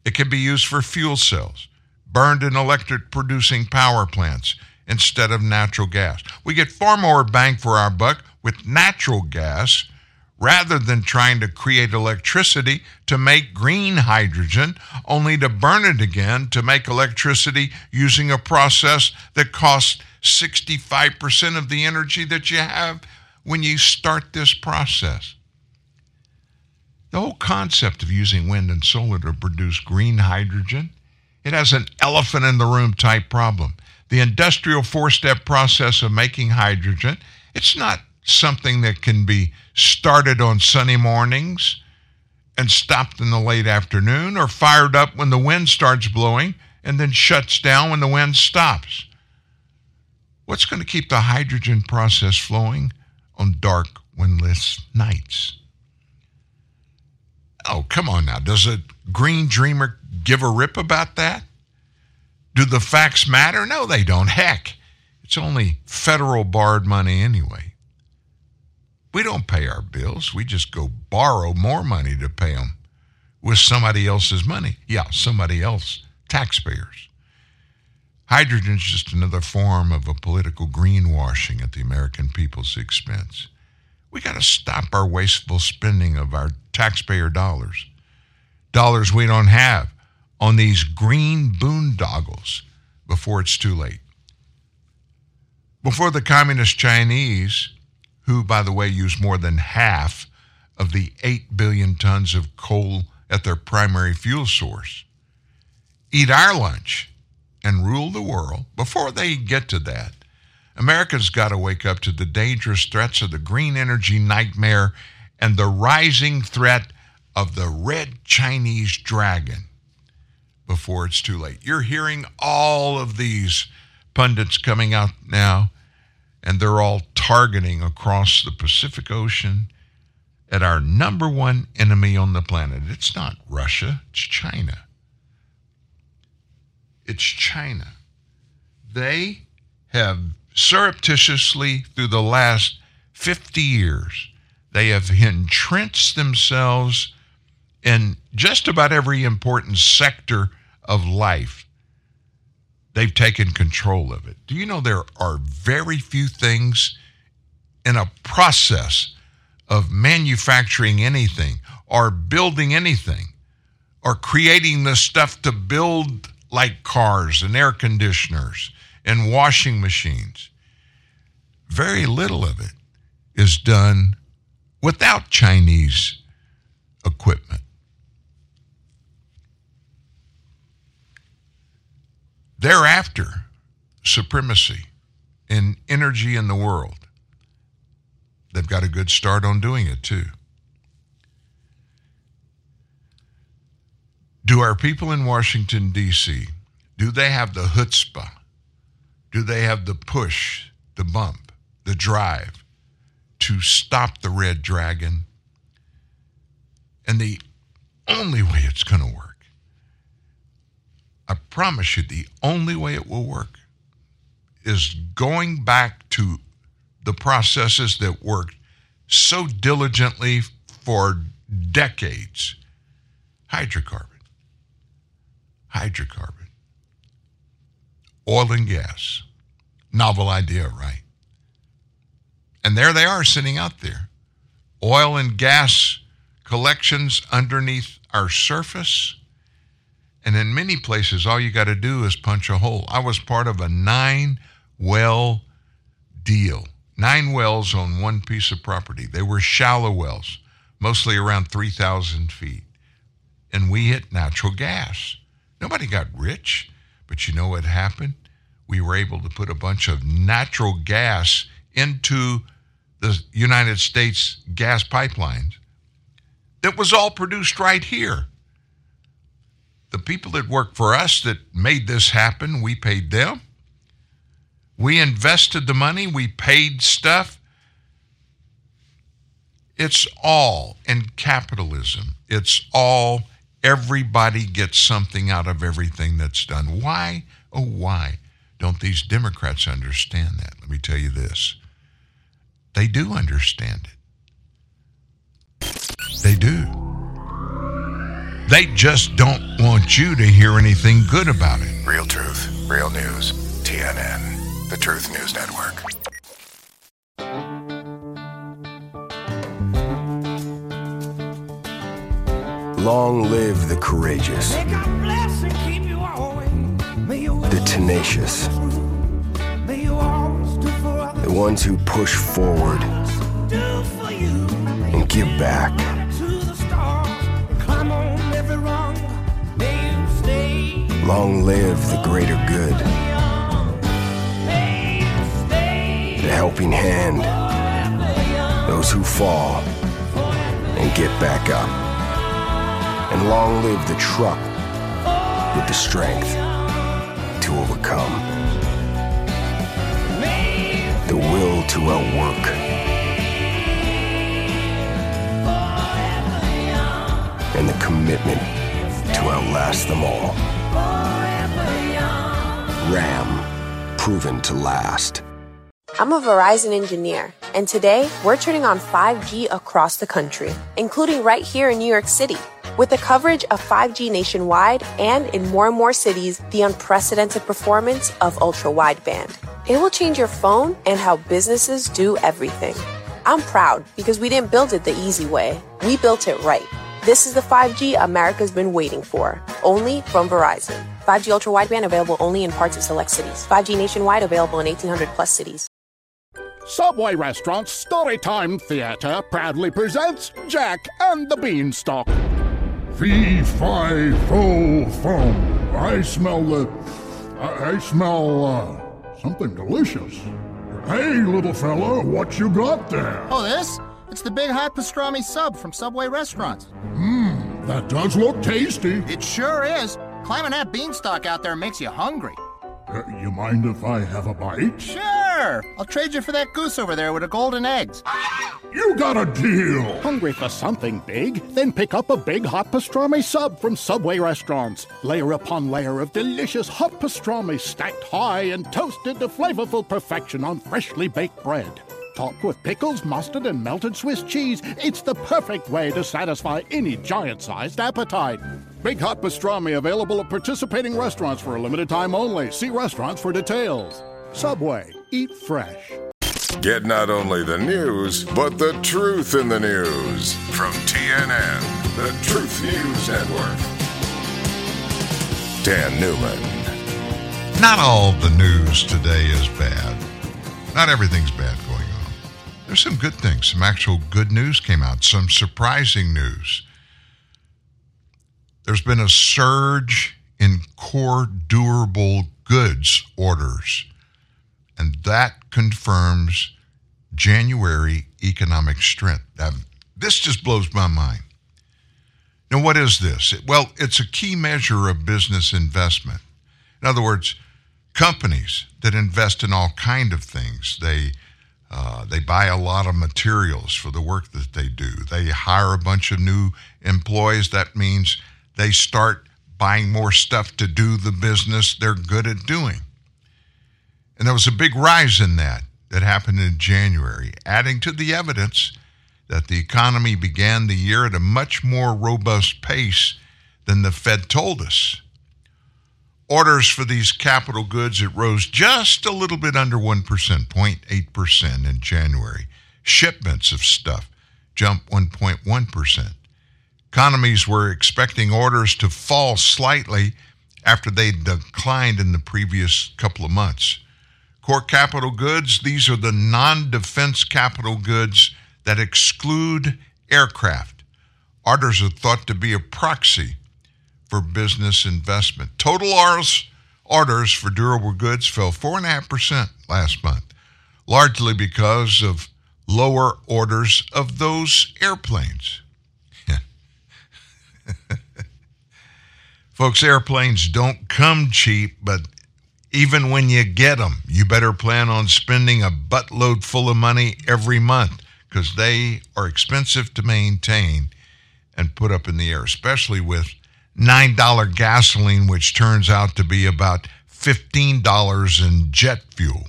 It can be used for fuel cells, burned in electric producing power plants instead of natural gas. We get far more bang for our buck with natural gas rather than trying to create electricity to make green hydrogen, only to burn it again to make electricity using a process that costs 65% of the energy that you have when you start this process. The whole concept of using wind and solar to produce green hydrogen, it has an elephant in the room type problem. The industrial four-step process of making hydrogen, it's not something that can be started on sunny mornings and stopped in the late afternoon or fired up when the wind starts blowing and then shuts down when the wind stops. What's going to keep the hydrogen process flowing on dark, windless nights? Oh, come on now. Does a green dreamer give a rip about that? Do the facts matter? No, they don't. Heck, it's only federal barred money anyway. We don't pay our bills. We just go borrow more money to pay them with somebody else's money. Yeah, somebody else, taxpayers. Hydrogen is just another form of a political greenwashing at the American people's expense. We got to stop our wasteful spending of our taxpayer dollars, dollars we don't have, on these green boondoggles before it's too late. Before the communist Chinese, who, by the way, use more than half of the 8 billion tons of coal at their primary fuel source, eat our lunch and rule the world, before they get to that, America's got to wake up to the dangerous threats of the green energy nightmare and the rising threat of the red Chinese dragon before it's too late. You're hearing all of these pundits coming out now, and they're all targeting across the Pacific Ocean at our number one enemy on the planet. It's not Russia, it's China. It's China. They have surreptitiously, through the last 50 years, they have entrenched themselves in just about every important sector of life. They've taken control of it. Do you know there are very few things in a process of manufacturing anything or building anything or creating the stuff to build like cars and air conditioners and washing machines? Very little of it is done without Chinese equipment. Thereafter, supremacy in energy in the world. They've got a good start on doing it too. Do our people in Washington, D.C., do they have the chutzpah? Do they have the push, the bump, the drive to stop the red dragon? And the only way it's going to work, I promise you, the only way it will work is going back to the processes that worked so diligently for decades. Hydrocarbon, hydrocarbon, oil and gas. Novel idea, right? And there they are sitting out there. Oil and gas collections underneath our surface. And in many places, all you got to do is punch a hole. I was part of a nine well deal, nine wells on one piece of property. They were shallow wells, mostly around 3,000 feet. And we hit natural gas. Nobody got rich, but you know what happened? We were able to put a bunch of natural gas into the United States gas pipelines that was all produced right here. The people that worked for us that made this happen, we paid them. We invested the money, we paid stuff. It's all in capitalism. It's all everybody gets something out of everything that's done. Why? Oh, why don't these Democrats understand that? Let me tell you this. They do understand it. They do. They just don't want you to hear anything good about it. Real truth, real news. TNN, the Truth News Network. Long live the courageous, the tenacious, the ones who push forward and give back. Long live the greater good, the helping hand, those who fall and get back up. And long live the truck with the strength to overcome, the will to outwork, and the commitment to outlast them all. Ram, proven to last. I'm a Verizon engineer, and today we're turning on 5G across the country, including right here in New York City. With the coverage of 5G nationwide and in more and more cities, the unprecedented performance of ultra wideband. It will change your phone and how businesses do everything. I'm proud because we didn't build it the easy way. We built it right. This is the 5G America's been waiting for, only from Verizon. 5G ultra wideband available only in parts of select cities. 5G nationwide available in 1800 plus cities. Subway Restaurants Storytime Theater proudly presents Jack and the Beanstalk. Fee, fi, fo, fum. I smell the. I, I smell uh, something delicious. Hey, little fella, what you got there? Oh, this? It's the Big Hot Pastrami Sub from Subway Restaurants. Mmm, that does look tasty. It sure is. Climbing that beanstalk out there makes you hungry. Uh, you mind if I have a bite? Sure! I'll trade you for that goose over there with the golden eggs. You got a deal! Hungry for something big? Then pick up a big hot pastrami sub from Subway Restaurants. Layer upon layer of delicious hot pastrami stacked high and toasted to flavorful perfection on freshly baked bread. Topped with pickles, mustard, and melted Swiss cheese, it's the perfect way to satisfy any giant sized appetite. Big Hot Pastrami available at participating restaurants for a limited time only. See restaurants for details. Subway, eat fresh. Get not only the news, but the truth in the news. From TNN, the Truth News Network. Dan Newman. Not all the news today is bad. Not everything's bad going on. There's some good things. Some actual good news came out, some surprising news. There's been a surge in core durable goods orders, and that confirms January economic strength. Now, this just blows my mind. Now, what is this? Well, it's a key measure of business investment. In other words, companies that invest in all kind of things, they uh, they buy a lot of materials for the work that they do. They hire a bunch of new employees. That means they start buying more stuff to do the business they're good at doing. And there was a big rise in that that happened in January, adding to the evidence that the economy began the year at a much more robust pace than the Fed told us. Orders for these capital goods, it rose just a little bit under 1%, 0.8% in January. Shipments of stuff jumped 1.1%. Economies were expecting orders to fall slightly after they declined in the previous couple of months. Core capital goods, these are the non defense capital goods that exclude aircraft. Orders are thought to be a proxy for business investment. Total orders orders for durable goods fell 4.5% last month, largely because of lower orders of those airplanes. *laughs* Folks, airplanes don't come cheap, but even when you get them, you better plan on spending a buttload full of money every month because they are expensive to maintain and put up in the air, especially with $9 gasoline, which turns out to be about $15 in jet fuel.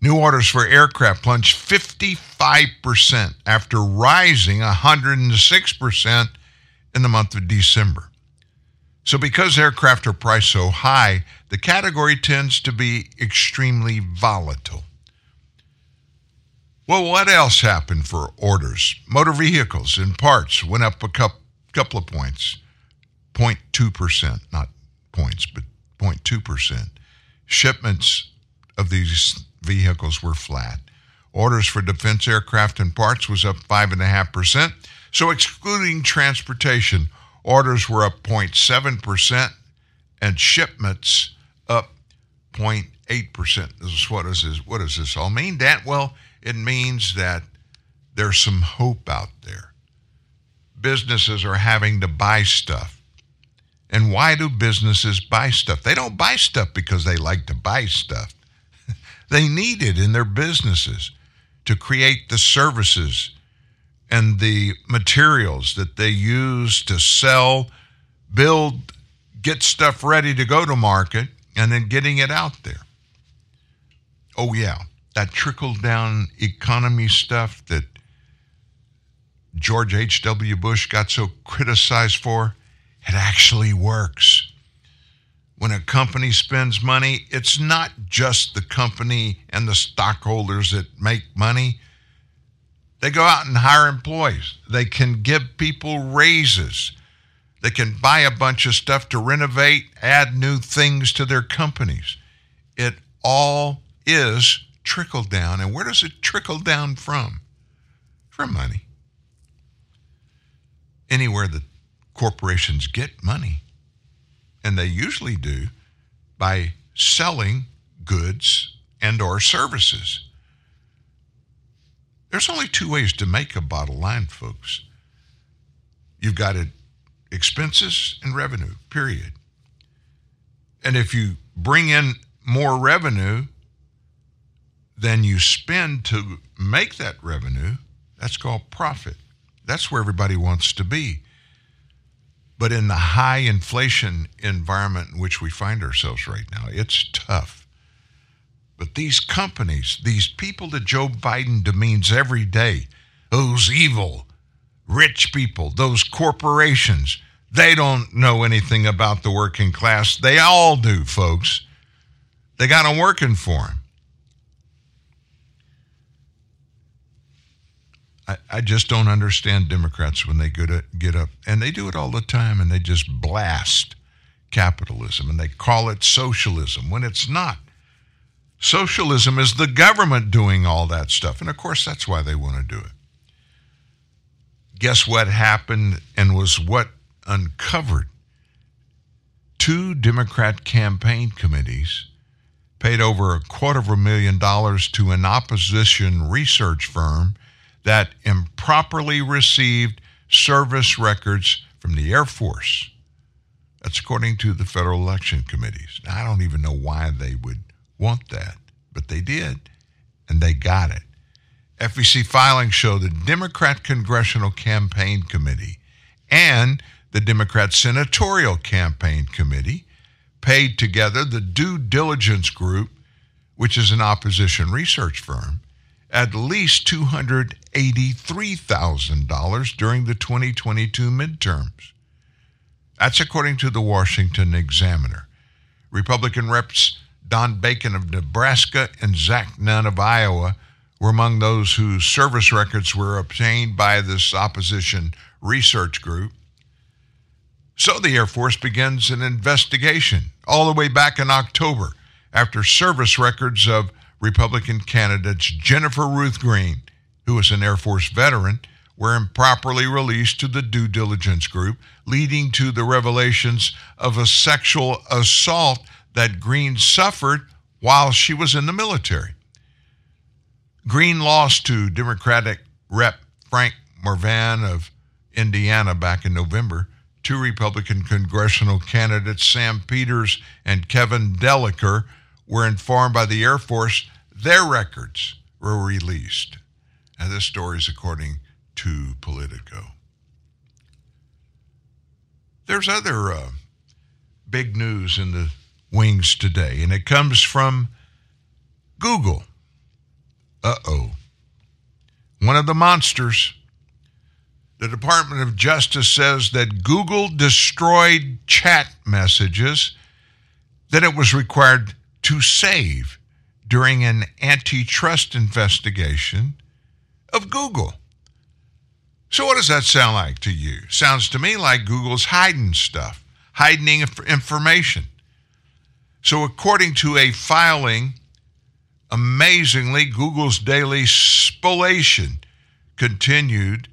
New orders for aircraft plunged 55% after rising 106% in the month of December. So, because aircraft are priced so high, the category tends to be extremely volatile. Well, what else happened for orders? Motor vehicles and parts went up a couple of points 0.2%, not points, but 0.2%. Shipments of these vehicles were flat. Orders for defense aircraft and parts was up 5.5%. So, excluding transportation, orders were up 0.7% and shipments up 0.8%. This is what, is this, what does this all mean, Dan? Well, it means that there's some hope out there. Businesses are having to buy stuff. And why do businesses buy stuff? They don't buy stuff because they like to buy stuff. *laughs* they need it in their businesses to create the services and the materials that they use to sell, build, get stuff ready to go to market, and then getting it out there. Oh, yeah, that trickle down economy stuff that George H.W. Bush got so criticized for, it actually works. When a company spends money, it's not just the company and the stockholders that make money. They go out and hire employees. They can give people raises. They can buy a bunch of stuff to renovate, add new things to their companies. It all is trickle down. And where does it trickle down from? From money. Anywhere that corporations get money, and they usually do by selling goods and or services. There's only two ways to make a bottom line, folks. You've got it expenses and revenue, period. And if you bring in more revenue than you spend to make that revenue, that's called profit. That's where everybody wants to be. But in the high inflation environment in which we find ourselves right now, it's tough. But these companies, these people that Joe Biden demeans every day, those evil, rich people, those corporations, they don't know anything about the working class. They all do, folks. They got them working for them. I, I just don't understand Democrats when they go to get up, and they do it all the time, and they just blast capitalism and they call it socialism when it's not. Socialism is the government doing all that stuff, and of course, that's why they want to do it. Guess what happened and was what uncovered? Two Democrat campaign committees paid over a quarter of a million dollars to an opposition research firm that improperly received service records from the Air Force. That's according to the federal election committees. Now, I don't even know why they would want that, but they did, and they got it. FEC filings show the Democrat Congressional Campaign Committee and the Democrat Senatorial Campaign Committee paid together the Due Diligence Group, which is an opposition research firm, at least $283,000 during the 2022 midterms. That's according to the Washington Examiner. Republican reps Don Bacon of Nebraska and Zach Nunn of Iowa were among those whose service records were obtained by this opposition research group. So the Air Force begins an investigation all the way back in October after service records of Republican candidates Jennifer Ruth Green, who is an Air Force veteran, were improperly released to the due diligence group, leading to the revelations of a sexual assault that Green suffered while she was in the military. Green lost to Democratic Rep. Frank Mrvan of Indiana back in November. Two Republican congressional candidates, Sam Peters and Kevin Dellicker, were informed by the Air Force their records were released. And this story is according to Politico. There's other uh, big news in the wings today, and it comes from Google. Uh oh. One of the monsters. The Department of Justice says that Google destroyed chat messages that it was required to save during an antitrust investigation of Google. So, what does that sound like to you? Sounds to me like Google's hiding stuff, hiding information. So, according to a filing, amazingly, Google's daily spoliation continued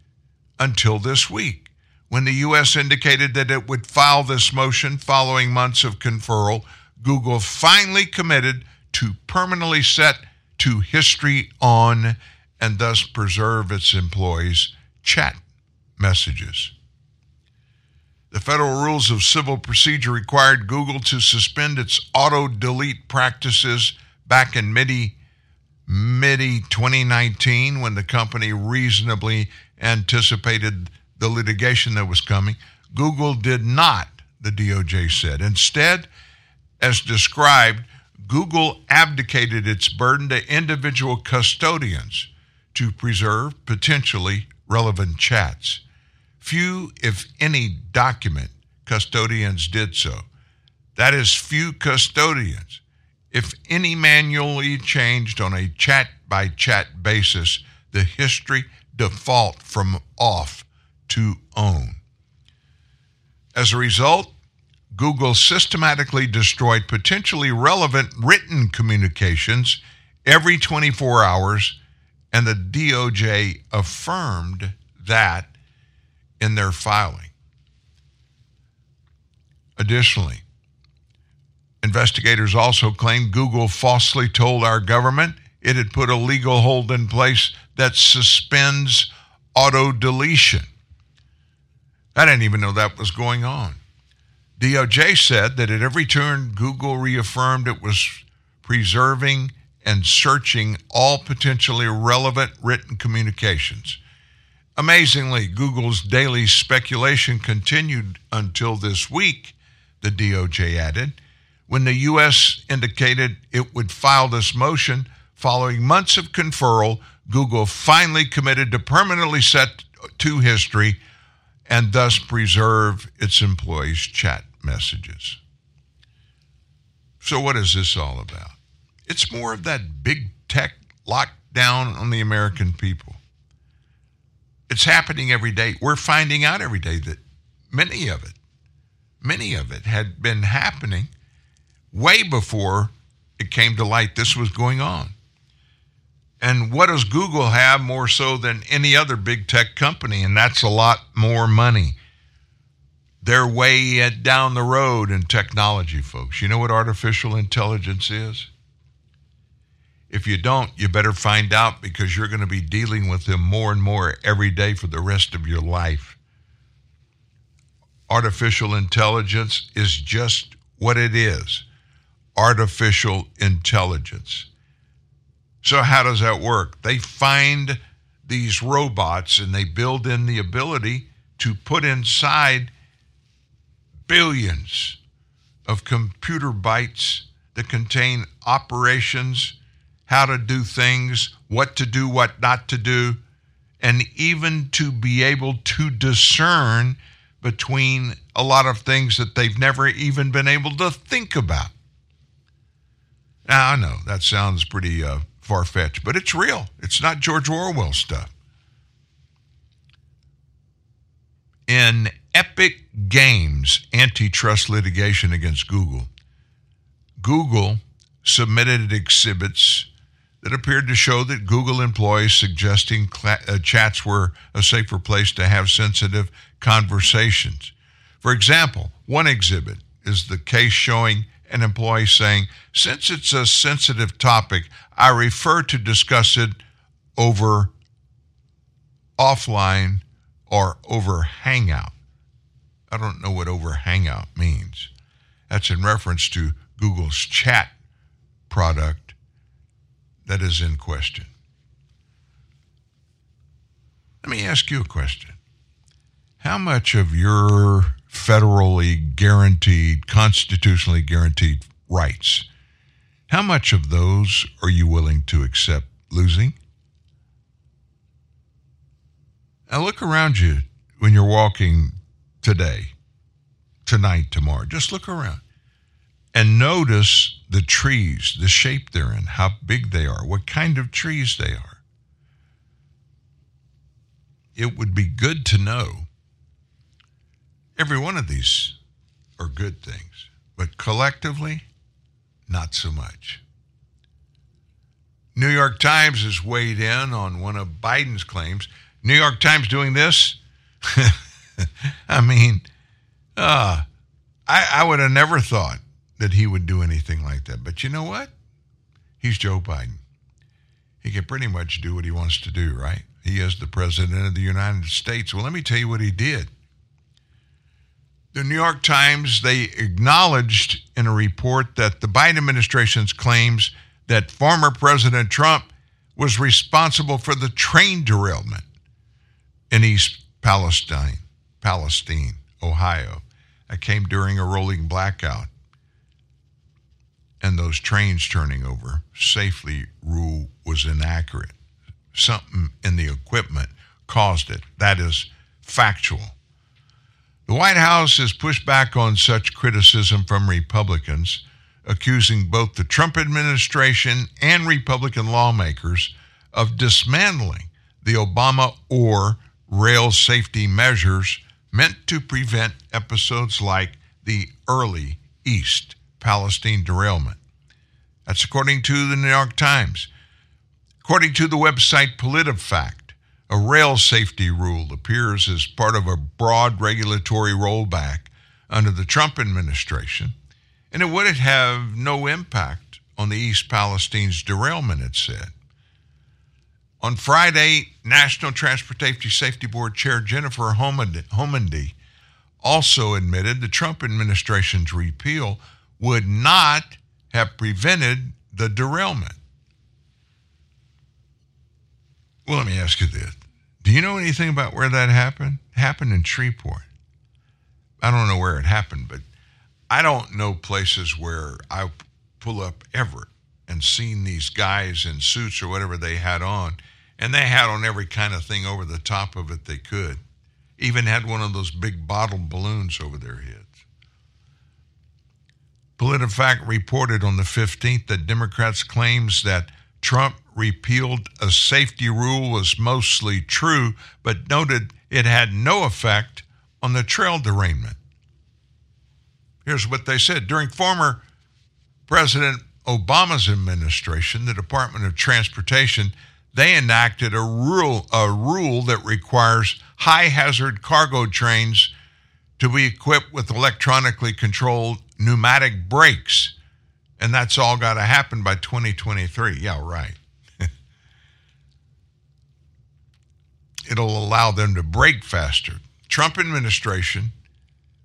until this week, when the U.S. indicated that it would file this motion following months of conferral. Google finally committed to permanently set to history on and thus preserve its employees' chat messages. The federal rules of civil procedure required Google to suspend its auto delete practices back in mid mid 2019 when the company reasonably anticipated the litigation that was coming. Google did not, the DOJ said. Instead, as described, Google abdicated its burden to individual custodians to preserve potentially relevant chats. Few, if any, document custodians did so. That is, few custodians, if any, manually changed on a chat by chat basis the history default from off to own. As a result, Google systematically destroyed potentially relevant written communications every 24 hours, and the DOJ affirmed that in their filing. Additionally, investigators also claim Google falsely told our government it had put a legal hold in place that suspends auto deletion. I didn't even know that was going on. DOJ said that at every turn, Google reaffirmed it was preserving and searching all potentially relevant written communications. Amazingly, Google's daily speculation continued until this week, the DOJ added, when the U.S. indicated it would file this motion following months of conferral. Google finally committed to permanently set to history and thus preserve its employees' chat messages. So, what is this all about? It's more of that big tech lockdown on the American people. It's happening every day. We're finding out every day that many of it, many of it had been happening way before it came to light this was going on. And what does Google have more so than any other big tech company? And that's a lot more money. They're way down the road in technology, folks. You know what artificial intelligence is? If you don't, you better find out because you're going to be dealing with them more and more every day for the rest of your life. Artificial intelligence is just what it is artificial intelligence. So, how does that work? They find these robots and they build in the ability to put inside billions of computer bytes that contain operations, how to do things, what to do, what not to do, and even to be able to discern between a lot of things that they've never even been able to think about. Now, I know that sounds pretty uh, far fetched, but it's real. It's not George Orwell stuff. In Epic Games antitrust litigation against Google, Google submitted exhibits that appeared to show that Google employees suggesting cl- uh, chats were a safer place to have sensitive conversations. For example, one exhibit is the case showing an employee saying, Since it's a sensitive topic, I refer to discuss it over offline or over Hangout. I don't know what over Hangout means. That's in reference to Google's chat product that is in question. Let me ask you a question. How much of your federally guaranteed, constitutionally guaranteed rights, how much of those are you willing to accept losing? Now look around you when you're walking today, tonight, tomorrow. Just look around and notice the trees, the shape they're in, how big they are, what kind of trees they are. It would be good to know every one of these are good things, but collectively, not so much. New York Times has weighed in on one of Biden's claims. New York Times doing this? *laughs* *laughs* I mean, uh, I, I would have never thought that he would do anything like that. But you know what? He's Joe Biden. He can pretty much do what he wants to do, right? He is the president of the United States. Well, let me tell you what he did. The New York Times, they acknowledged in a report that the Biden administration's claims that former President Trump was responsible for the train derailment in East Palestine, Palestine, Ohio. That came during a rolling blackout. And those trains turning over safely rule was inaccurate. Something in the equipment caused it. That is factual. The White House has pushed back on such criticism from Republicans, accusing both the Trump administration and Republican lawmakers of dismantling the Obama or rail safety measures meant to prevent episodes like the early East Palestine derailment. That's according to the New York Times. According to the website PolitiFact, a rail safety rule appears as part of a broad regulatory rollback under the Trump administration, and it would have no impact on the East Palestine's derailment, it said. On Friday, National Transportation Safety Board Chair Jennifer Homendy also admitted the Trump administration's repeal would not have prevented the derailment. Well, let me ask you this. Do you know anything about where that happened? It happened in Shreveport. I don't know where it happened, but I don't know places where I pull up Everett and seen these guys in suits or whatever they had on, and they had on every kind of thing over the top of it they could. Even had one of those big bottle balloons over their heads. PolitiFact reported on the 15th that Democrats' claims that Trump repealed a safety rule was mostly true, but noted it had no effect on the trail derailment. Here's what they said during former President Obama's administration, the Department of Transportation, they enacted a rule, a rule that requires high hazard cargo trains to be equipped with electronically controlled pneumatic brakes. And that's all got to happen by 2023. Yeah, right. *laughs* It'll allow them to brake faster. Trump administration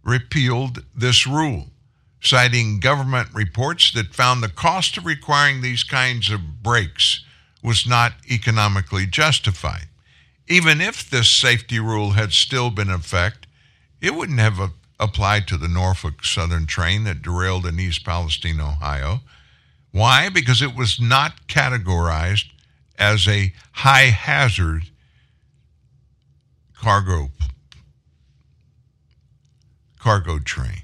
repealed this rule, citing government reports that found the cost of requiring these kinds of brakes was not economically justified. Even if this safety rule had still been in effect, it wouldn't have applied to the Norfolk Southern train that derailed in East Palestine, Ohio. Why? Because it was not categorized as a high hazard cargo cargo train.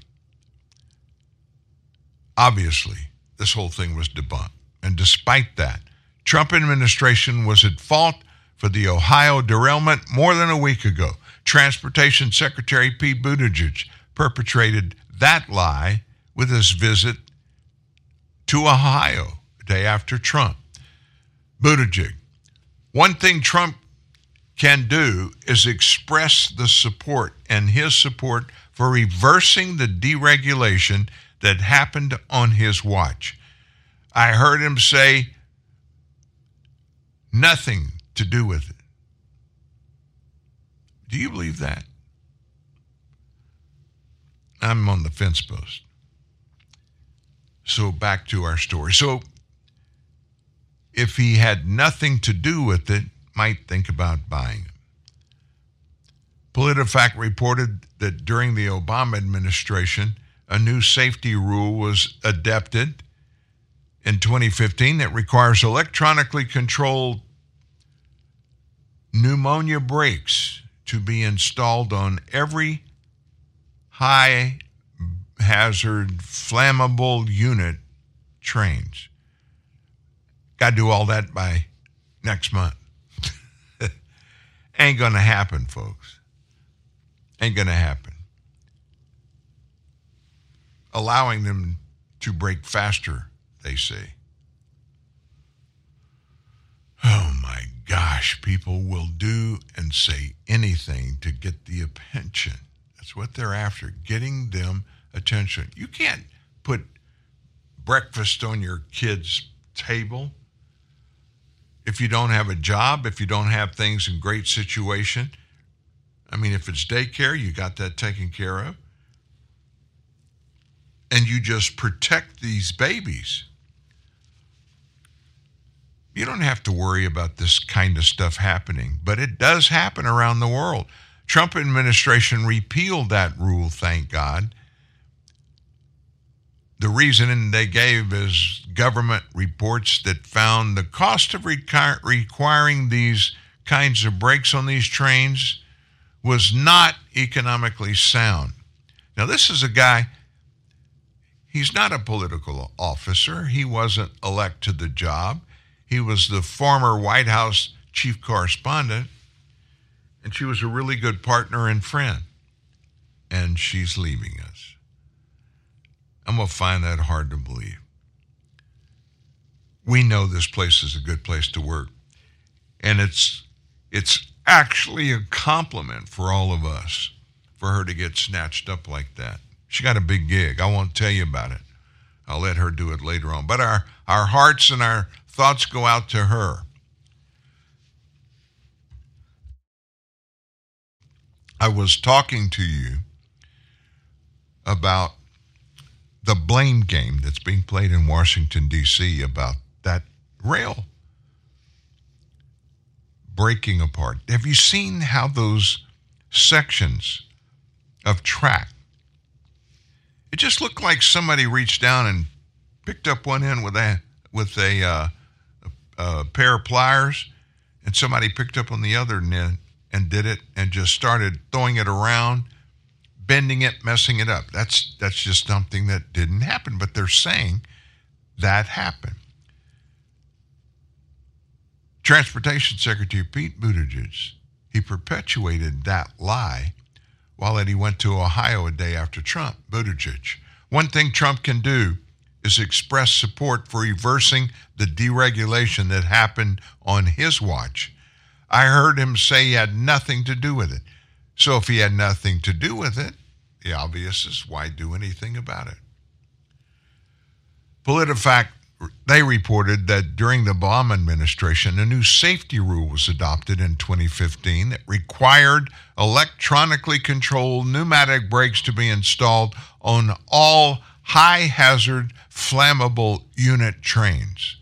Obviously, this whole thing was debunked. And despite that, Trump administration was at fault for the Ohio derailment more than a week ago. Transportation Secretary Pete Buttigieg perpetrated that lie with his visit to Ohio day after Trump. Buttigieg, one thing Trump can do is express the support and his support for reversing the deregulation that happened on his watch. I heard him say nothing to do with it. Do you believe that? I'm on the fence post. So back to our story. So if he had nothing to do with it, might think about buying it. PolitiFact reported that during the Obama administration, a new safety rule was adopted in 2015 that requires electronically controlled pneumonia brakes to be installed on every high hazard flammable unit trains. Got to do all that by next month. *laughs* Ain't going to happen, folks. Ain't going to happen. Allowing them to break faster, they say. Oh my gosh, people will do and say anything to get the attention. That's what they're after, getting them attention. You can't put breakfast on your kid's table if you don't have a job, if you don't have things in great situation. I mean, if it's daycare, you got that taken care of. And you just protect these babies. You don't have to worry about this kind of stuff happening, but it does happen around the world. Trump administration repealed that rule, thank God. The reason they gave is government reports that found the cost of requiring these kinds of brakes on these trains was not economically sound. Now, this is a guy, he's not a political officer. He wasn't elected to the job. He was the former White House chief correspondent, and she was a really good partner and friend. And she's leaving us. I'm going to find that hard to believe. We know this place is a good place to work. And it's it's actually a compliment for all of us for her to get snatched up like that. She got a big gig. I won't tell you about it. I'll let her do it later on. But our, our hearts and our thoughts go out to her. I was talking to you about the blame game that's being played in Washington, D.C. about that rail breaking apart. Have you seen how those sections of track? It just looked like somebody reached down and picked up one end with a with a, uh, a, pair of pliers, and somebody picked up on the other end and did it and just started throwing it around, bending it, messing it up. That's that's just something that didn't happen, but they're saying that happened. Transportation Secretary Pete Buttigieg, he perpetuated that lie while he went to Ohio a day after Trump. Buttigieg. One thing Trump can do is express support for reversing the deregulation that happened on his watch. I heard him say he had nothing to do with it. So if he had nothing to do with it, the obvious is why do anything about it? PolitiFact they reported that during the Obama administration, a new safety rule was adopted in 2015 that required electronically controlled pneumatic brakes to be installed on all high hazard flammable unit trains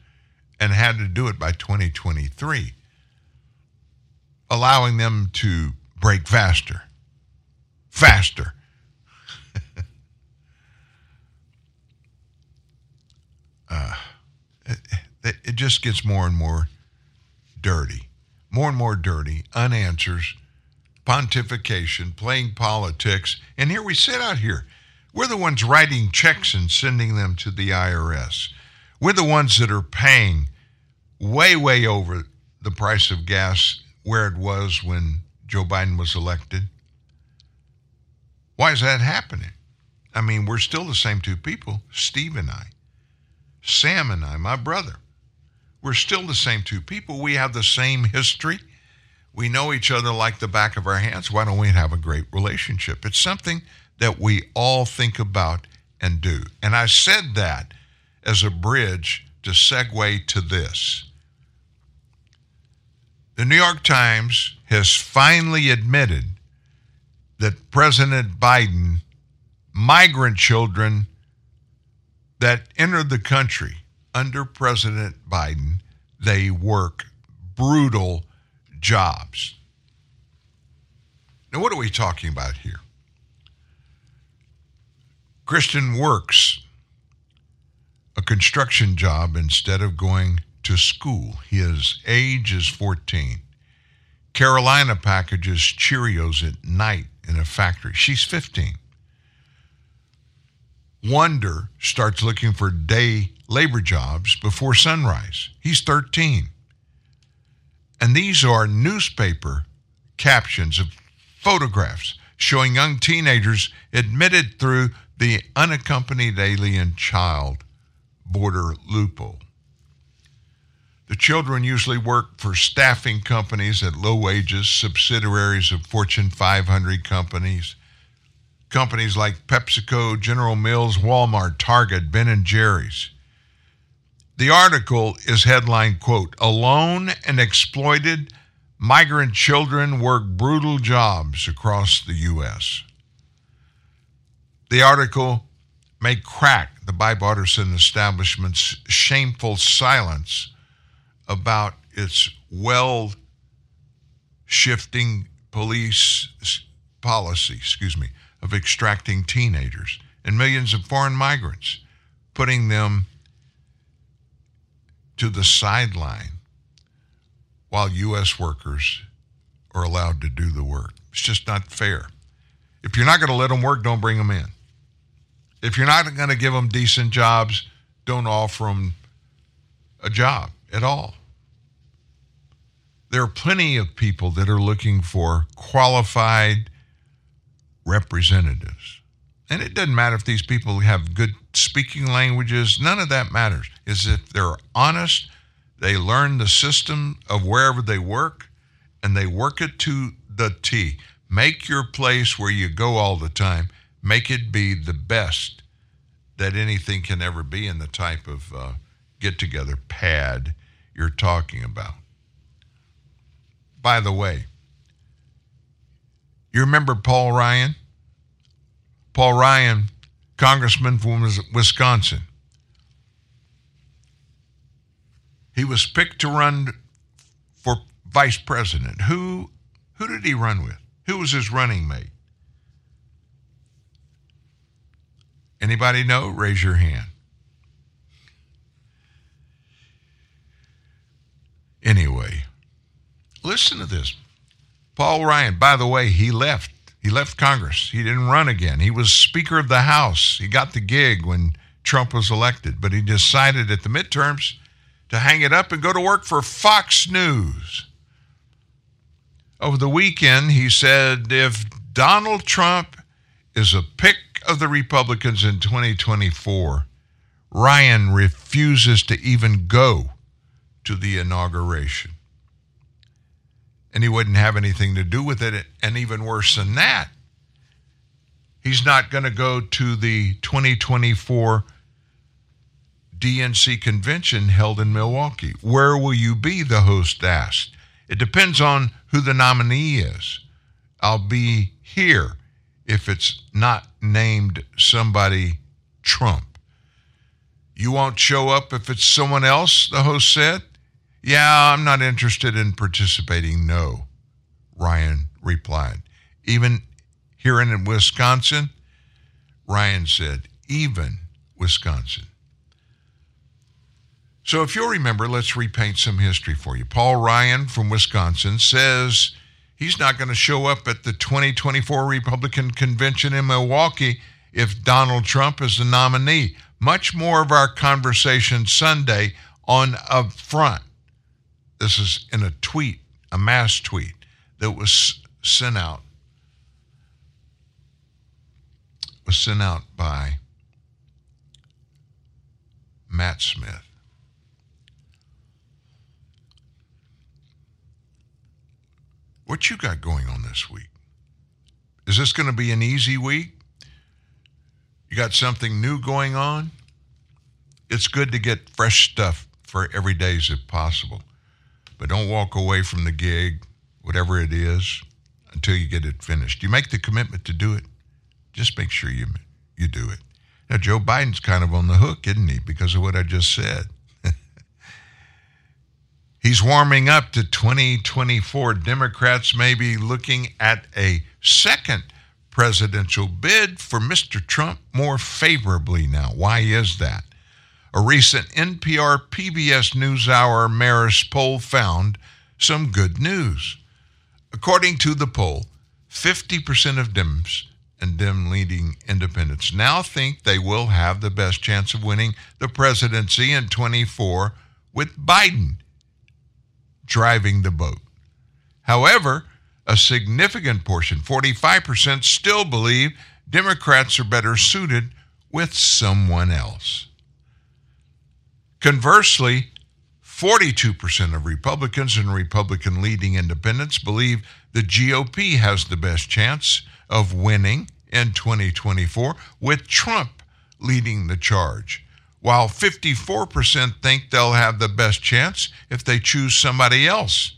and had to do it by 2023, allowing them to break faster. Faster. *laughs* uh, it, it just gets more and more dirty, more and more dirty, unanswers, pontification, playing politics. And here we sit out here. We're the ones writing checks and sending them to the IRS. We're the ones that are paying way, way over the price of gas where it was when Joe Biden was elected. Why is that happening? I mean, we're still the same two people, Steve and I. Sam and I, my brother. We're still the same two people. We have the same history. We know each other like the back of our hands. Why don't we have a great relationship? It's something that we all think about and do. And I said that as a bridge to segue to this. The New York Times has finally admitted that President Biden, migrant children that entered the country under President Biden, they work brutal jobs. Now, what are we talking about here? Christian works a construction job instead of going to school. His age is 14. Carolina packages Cheerios at night in a factory. She's 15. Wonder starts looking for day labor jobs before sunrise. He's 13. And these are newspaper captions of photographs showing young teenagers admitted through the unaccompanied alien child border loophole. The children usually work for staffing companies at low wages, subsidiaries of Fortune 500 companies, companies like PepsiCo, General Mills, Walmart, Target, Ben and Jerry's. The article is headlined, quote, Alone and exploited migrant children work brutal jobs across the U.S. The article may crack the bipartisan establishment's shameful silence about its well shifting police policy, excuse me, of extracting teenagers and millions of foreign migrants, putting them to the sideline while U.S. workers are allowed to do the work. It's just not fair. If you're not going to let them work, don't bring them in. If you're not going to give them decent jobs, don't offer them a job at all. There are plenty of people that are looking for qualified representatives. And it doesn't matter if these people have good speaking languages, none of that matters. Is if they're honest, They learn the system of wherever they work and they work it to the T. Make your place where you go all the time, make it be the best that anything can ever be in the type of uh, get together pad you're talking about. By the way, you remember Paul Ryan? Paul Ryan, congressman from Wisconsin. He was picked to run for vice president. Who who did he run with? Who was his running mate? Anybody know? Raise your hand. Anyway, listen to this. Paul Ryan, by the way, he left. He left Congress. He didn't run again. He was Speaker of the House. He got the gig when Trump was elected, but he decided at the midterms to hang it up and go to work for Fox News. Over the weekend, he said if Donald Trump is a pick of the Republicans in 2024, Ryan refuses to even go to the inauguration. And he wouldn't have anything to do with it. And even worse than that, he's not going to go to the 2024 DNC convention held in Milwaukee. Where will you be? The host asked. It depends on who the nominee is. I'll be here if it's not named somebody Trump. You won't show up if it's someone else, the host said. Yeah, I'm not interested in participating. No, Ryan replied. Even here in Wisconsin, Ryan said, even Wisconsin. So, if you'll remember, let's repaint some history for you. Paul Ryan from Wisconsin says he's not going to show up at the 2024 Republican convention in Milwaukee if Donald Trump is the nominee. Much more of our conversation Sunday on up front. This is in a tweet, a mass tweet that was sent out. Was sent out by Matt Smith. What you got going on this week? Is this going to be an easy week? You got something new going on? It's good to get fresh stuff for every day if possible. But don't walk away from the gig, whatever it is, until you get it finished. You make the commitment to do it. Just make sure you you do it. Now Joe Biden's kind of on the hook, isn't he, because of what I just said. He's warming up to 2024. Democrats may be looking at a second presidential bid for Mr. Trump more favorably now. Why is that? A recent NPR PBS NewsHour Marist poll found some good news. According to the poll, 50% of Dems and Dem leading independents now think they will have the best chance of winning the presidency in 24 with Biden driving the boat. However, a significant portion, 45%, still believe Democrats are better suited with someone else. Conversely, 42% of Republicans and Republican leading independents believe the GOP has the best chance of winning in 2024 with Trump leading the charge while 54% think they'll have the best chance if they choose somebody else.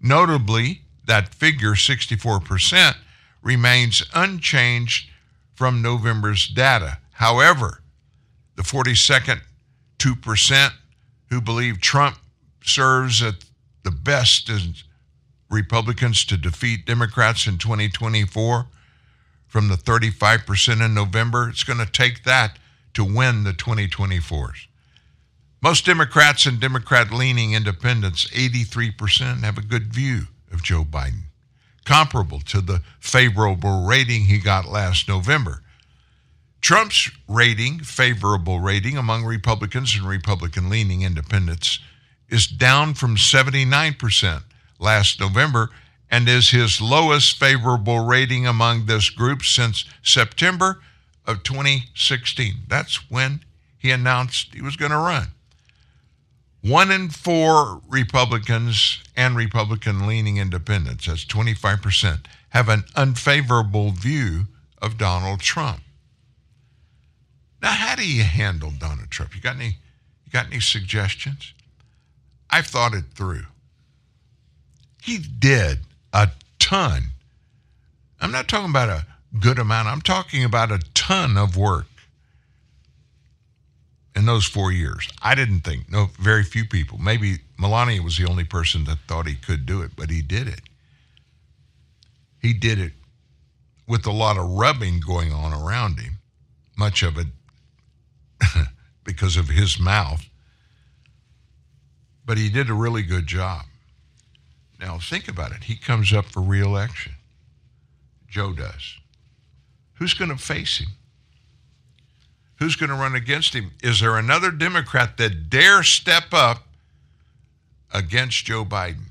Notably, that figure, 64%, remains unchanged from November's data. However, the 42nd 2% who believe Trump serves at the best as Republicans to defeat Democrats in 2024 from the 35% in November, it's going to take that to win the 2024s. Most Democrats and Democrat leaning independents, 83%, have a good view of Joe Biden, comparable to the favorable rating he got last November. Trump's rating, favorable rating among Republicans and Republican leaning independents, is down from 79% last November and is his lowest favorable rating among this group since September of 2016. That's when he announced he was going to run. One in four Republicans and Republican leaning independents, that's 25%, have an unfavorable view of Donald Trump. Now, how do you handle Donald Trump? You got any you got any suggestions? I've thought it through. He did a ton. I'm not talking about a good amount. I'm talking about a ton of work in those four years. I didn't think, no, very few people. Maybe Melania was the only person that thought he could do it, but he did it. He did it with a lot of rubbing going on around him, much of it *laughs* because of his mouth. But he did a really good job. Now, think about it. He comes up for reelection. Joe does. Who's going to face him? Who's going to run against him? Is there another Democrat that dare step up against Joe Biden?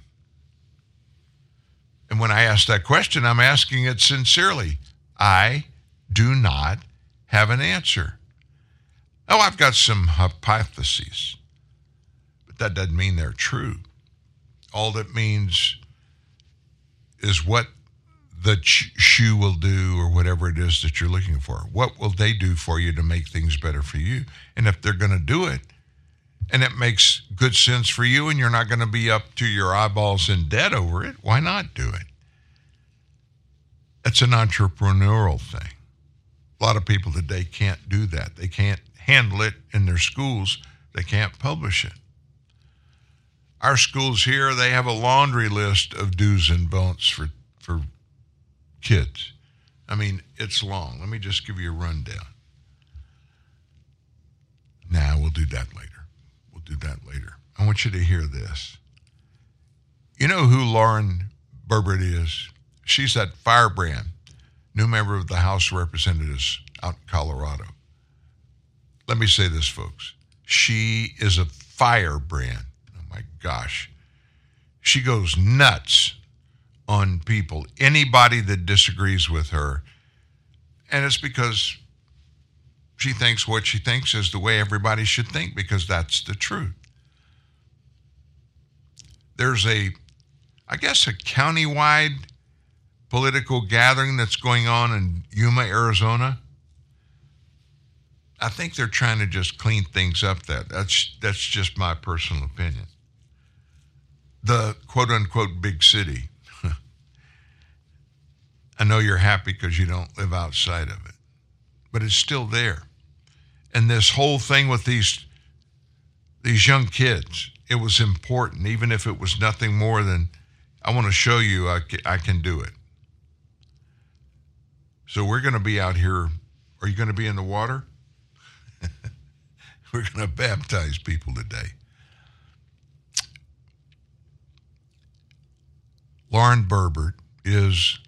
And when I ask that question, I'm asking it sincerely. I do not have an answer. Oh, I've got some hypotheses, but that doesn't mean they're true. All that means is what the shoe will do or whatever it is that you're looking for. What will they do for you to make things better for you? And if they're going to do it and it makes good sense for you and you're not going to be up to your eyeballs in debt over it, why not do it? That's an entrepreneurial thing. A lot of people today can't do that. They can't handle it in their schools, they can't publish it. Our schools here, they have a laundry list of do's and don'ts for, for kids. I mean, it's long. Let me just give you a rundown. Now, we'll do that later. We'll do that later. I want you to hear this. You know who Lauren Boebert is? She's that firebrand, new member of the House of Representatives out in Colorado. Let me say this, folks. She is a firebrand. Oh my gosh. She goes nuts on people, anybody that disagrees with her. And it's because she thinks what she thinks is the way everybody should think because that's the truth. There's a, I guess, a countywide political gathering that's going on in Yuma, Arizona. I think they're trying to just clean things up. That that's that's just my personal opinion. The quote unquote big city I know you're happy because you don't live outside of it, but it's still there. And this whole thing with these these young kids, it was important, even if it was nothing more than I want to show you I I can do it. So we're going to be out here. Are you going to be in the water? *laughs* we're going to baptize people today. Lauren Boebert is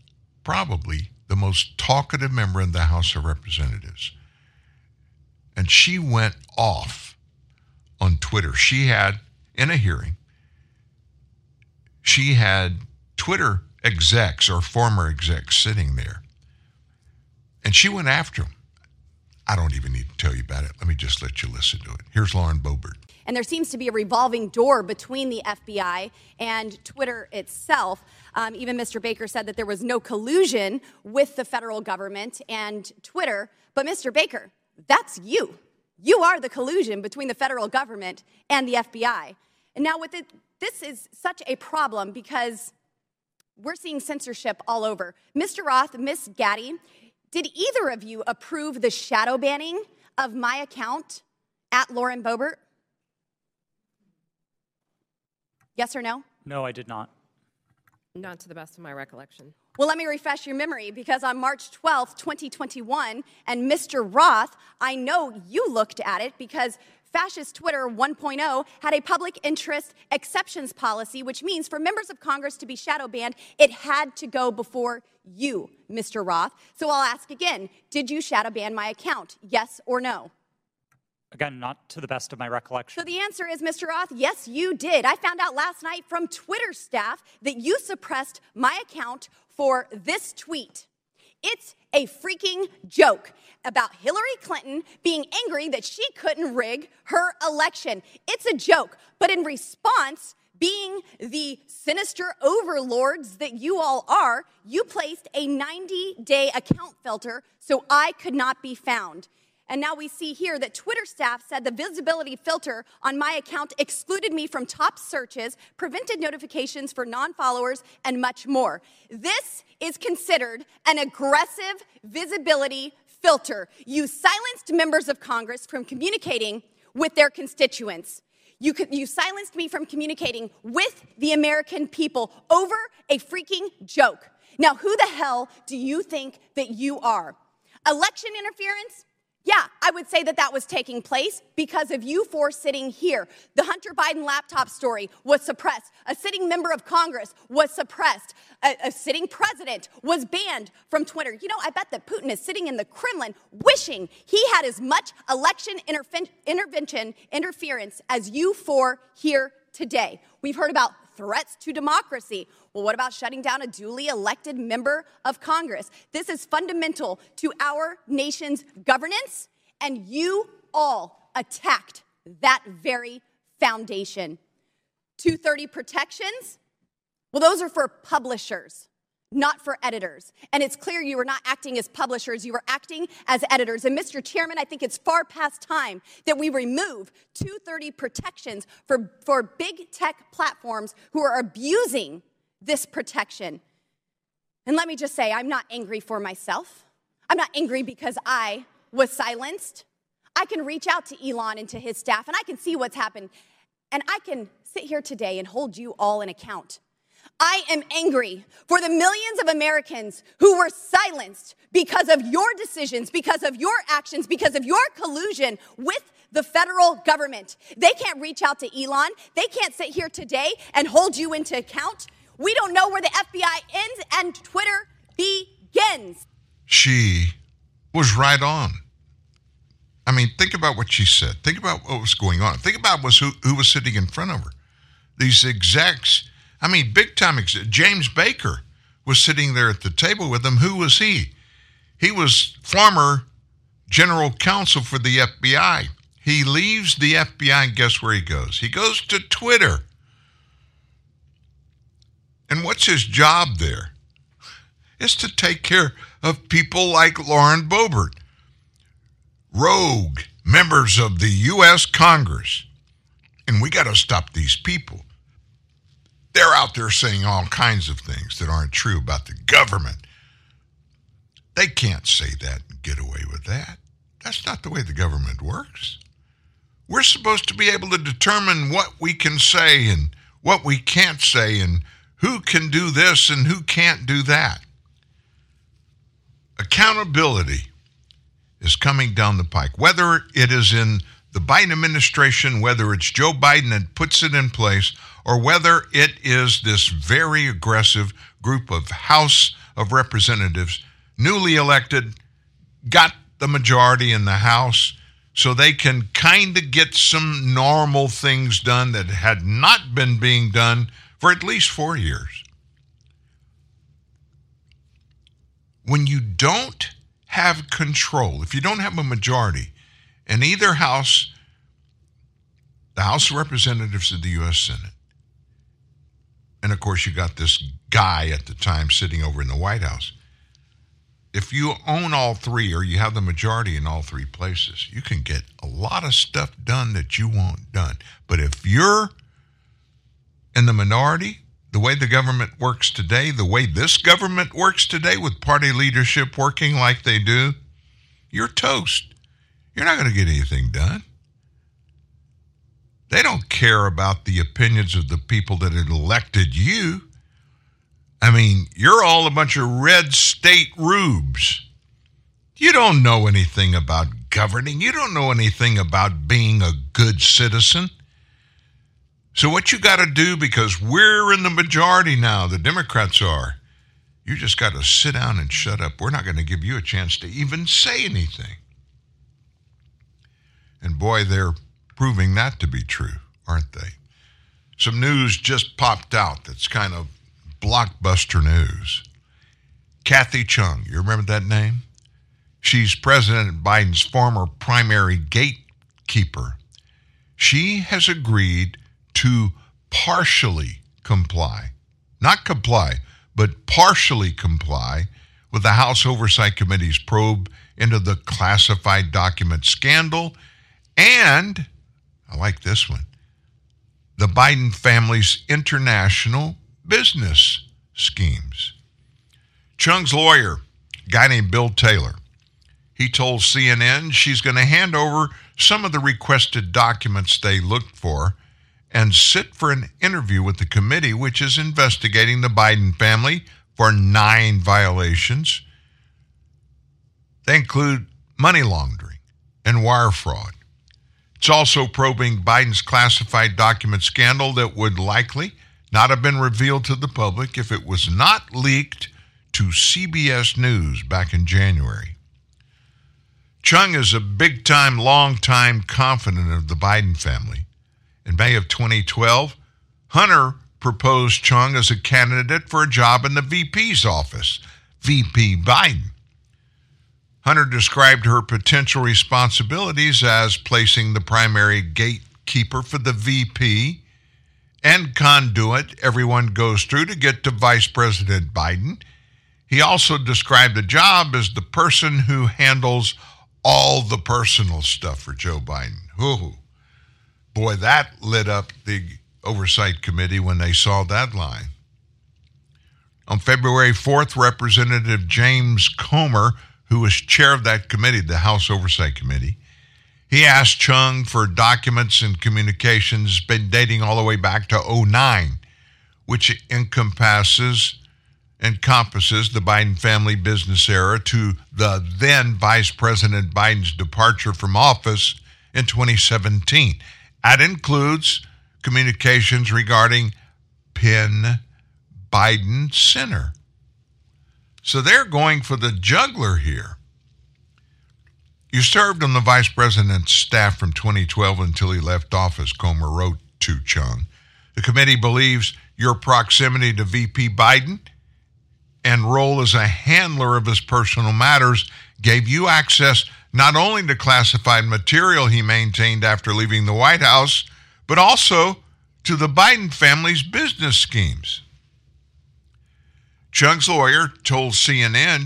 probably the most talkative member in the House of Representatives. And she went off on Twitter. She had, in a hearing, she had Twitter execs or former execs sitting there. And she went after them. I don't even need to tell you about it. Let me just let you listen to it. Here's Lauren Boebert. And there seems to be a revolving door between the FBI and Twitter itself. Um, even Mr. Baker said that there was no collusion with the federal government and Twitter. But Mr. Baker, that's you. You are the collusion between the federal government and the FBI. And now, with it, this is such a problem because we're seeing censorship all over. Mr. Roth, Miss Gadde, did either of you approve the shadow banning of my account at Lauren Boebert? Yes or no? No, I did not. Not to the best of my recollection. Well, let me refresh your memory because on March 12th, 2021, and Mr. Roth, I know you looked at it because Fascist Twitter 1.0 had a public interest exceptions policy, which means for members of Congress to be shadow banned, it had to go before you, Mr. Roth. So I'll ask again Did you shadow ban my account? Yes or no? Again, not to the best of my recollection. So the answer is, Mr. Roth, yes, you did. I found out last night from Twitter staff that you suppressed my account for this tweet. It's a freaking joke about Hillary Clinton being angry that she couldn't rig her election. It's a joke. But in response, being the sinister overlords that you all are, you placed a 90 day account filter so I could not be found. And now we see here that Twitter staff said the visibility filter on my account excluded me from top searches, prevented notifications for non followers, and much more. This is considered an aggressive visibility filter. You silenced members of Congress from communicating with their constituents. You, you silenced me from communicating with the American people over a freaking joke. Now, who the hell do you think that you are? Election interference? Yeah, I would say that that was taking place because of you four sitting here. The Hunter Biden laptop story was suppressed. A sitting member of Congress was suppressed. A, a, sitting president was banned from Twitter. You know, I bet that Putin is sitting in the Kremlin wishing he had as much election interven- intervention interference as you four here today. We've heard about threats to democracy. Well, what about shutting down a duly elected member of Congress? This is fundamental to our nation's governance, and you all attacked that very foundation. 230 protections? Well, those are for publishers not for editors. And it's clear you were not acting as publishers, you were acting as editors. And Mr. Chairman, I think it's far past time that we remove 230 protections for, for big tech platforms who are abusing this protection. And let me just say, I'm not angry for myself. I'm not angry because I was silenced. I can reach out to Elon and to his staff, and I can see what's happened. And I can sit here today and hold you all in account I am angry for the millions of Americans who were silenced because of your decisions, because of your actions, because of your collusion with the federal government. They can't reach out to Elon. They can't sit here today and hold you into account. We don't know where the FBI ends and Twitter begins. She was right on. I mean, think about what she said. Think about what was going on. Think about was who, who was sitting in front of her. These execs I mean, big time. Ex- James Baker was sitting there at the table with them. Who was he? He was former general counsel for the FBI. He leaves the FBI, and guess where he goes? He goes to Twitter. And what's his job there? Is to take care of people like Lauren Boebert, rogue members of the U.S. Congress. And we got to stop these people. They're out there saying all kinds of things that aren't true about the government. They can't say that and get away with that. That's not the way the government works. We're supposed to be able to determine what we can say and what we can't say and who can do this and who can't do that. Accountability is coming down the pike, whether it is in the Biden administration, whether it's Joe Biden that puts it in place, or whether it is this very aggressive group of House of Representatives, newly elected, got the majority in the House, so they can kind of get some normal things done that had not been being done for at least four years. When you don't have control, if you don't have a majority in either House, the House of Representatives of the U.S. Senate, and of course, you got this guy at the time sitting over in the White House. If you own all three or you have the majority in all three places, you can get a lot of stuff done that you want done. But if you're in the minority, the way the government works today, the way this government works today with party leadership working like they do, you're toast. You're not going to get anything done. They don't care about the opinions of the people that elected you. I mean, you're all a bunch of red state rubes. You don't know anything about governing. You don't know anything about being a good citizen. So, what you got to do, because we're in the majority now, the Democrats are, you just got to sit down and shut up. We're not going to give you a chance to even say anything. And boy, they're proving that to be true, aren't they? Some news just popped out that's kind of blockbuster news. Kathy Chung, you remember that name? She's President Biden's former primary gatekeeper. She has agreed to partially comply, not comply, but partially comply with the House Oversight Committee's probe into the classified document scandal and, I like this one, the Biden family's international business schemes. Chung's lawyer, a guy named Bill Taylor, he told CNN she's going to hand over some of the requested documents they looked for and sit for an interview with the committee, which is investigating the Biden family for nine violations. They include money laundering and wire fraud. It's also probing Biden's classified document scandal that would likely not have been revealed to the public if it was not leaked to CBS News back in January. Chung is a big time, long time confidant of the Biden family. In May of 2012, Hunter proposed Chung as a candidate for a job in the VP's office, VP Biden. Hunter described her potential responsibilities as placing the primary gatekeeper for the VP and conduit everyone goes through to get to Vice President Biden. He also described the job as the person who handles all the personal stuff for Joe Biden. Ooh, boy, that lit up the Oversight Committee when they saw that line. On February 4th, Representative James Comer, who was chair of that committee, the House Oversight Committee, he asked Chung for documents and communications been dating all the way back to 09, which encompasses encompasses the Biden family business era to the then Vice President Biden's departure from office in 2017. That includes communications regarding Penn Biden Center. So they're going for the juggler here. You served on the vice president's staff from 2012 until he left office, Comer wrote to Chung. The committee believes your proximity to VP Biden and role as a handler of his personal matters gave you access not only to classified material he maintained after leaving the White House, but also to the Biden family's business schemes. Chung's lawyer told CNN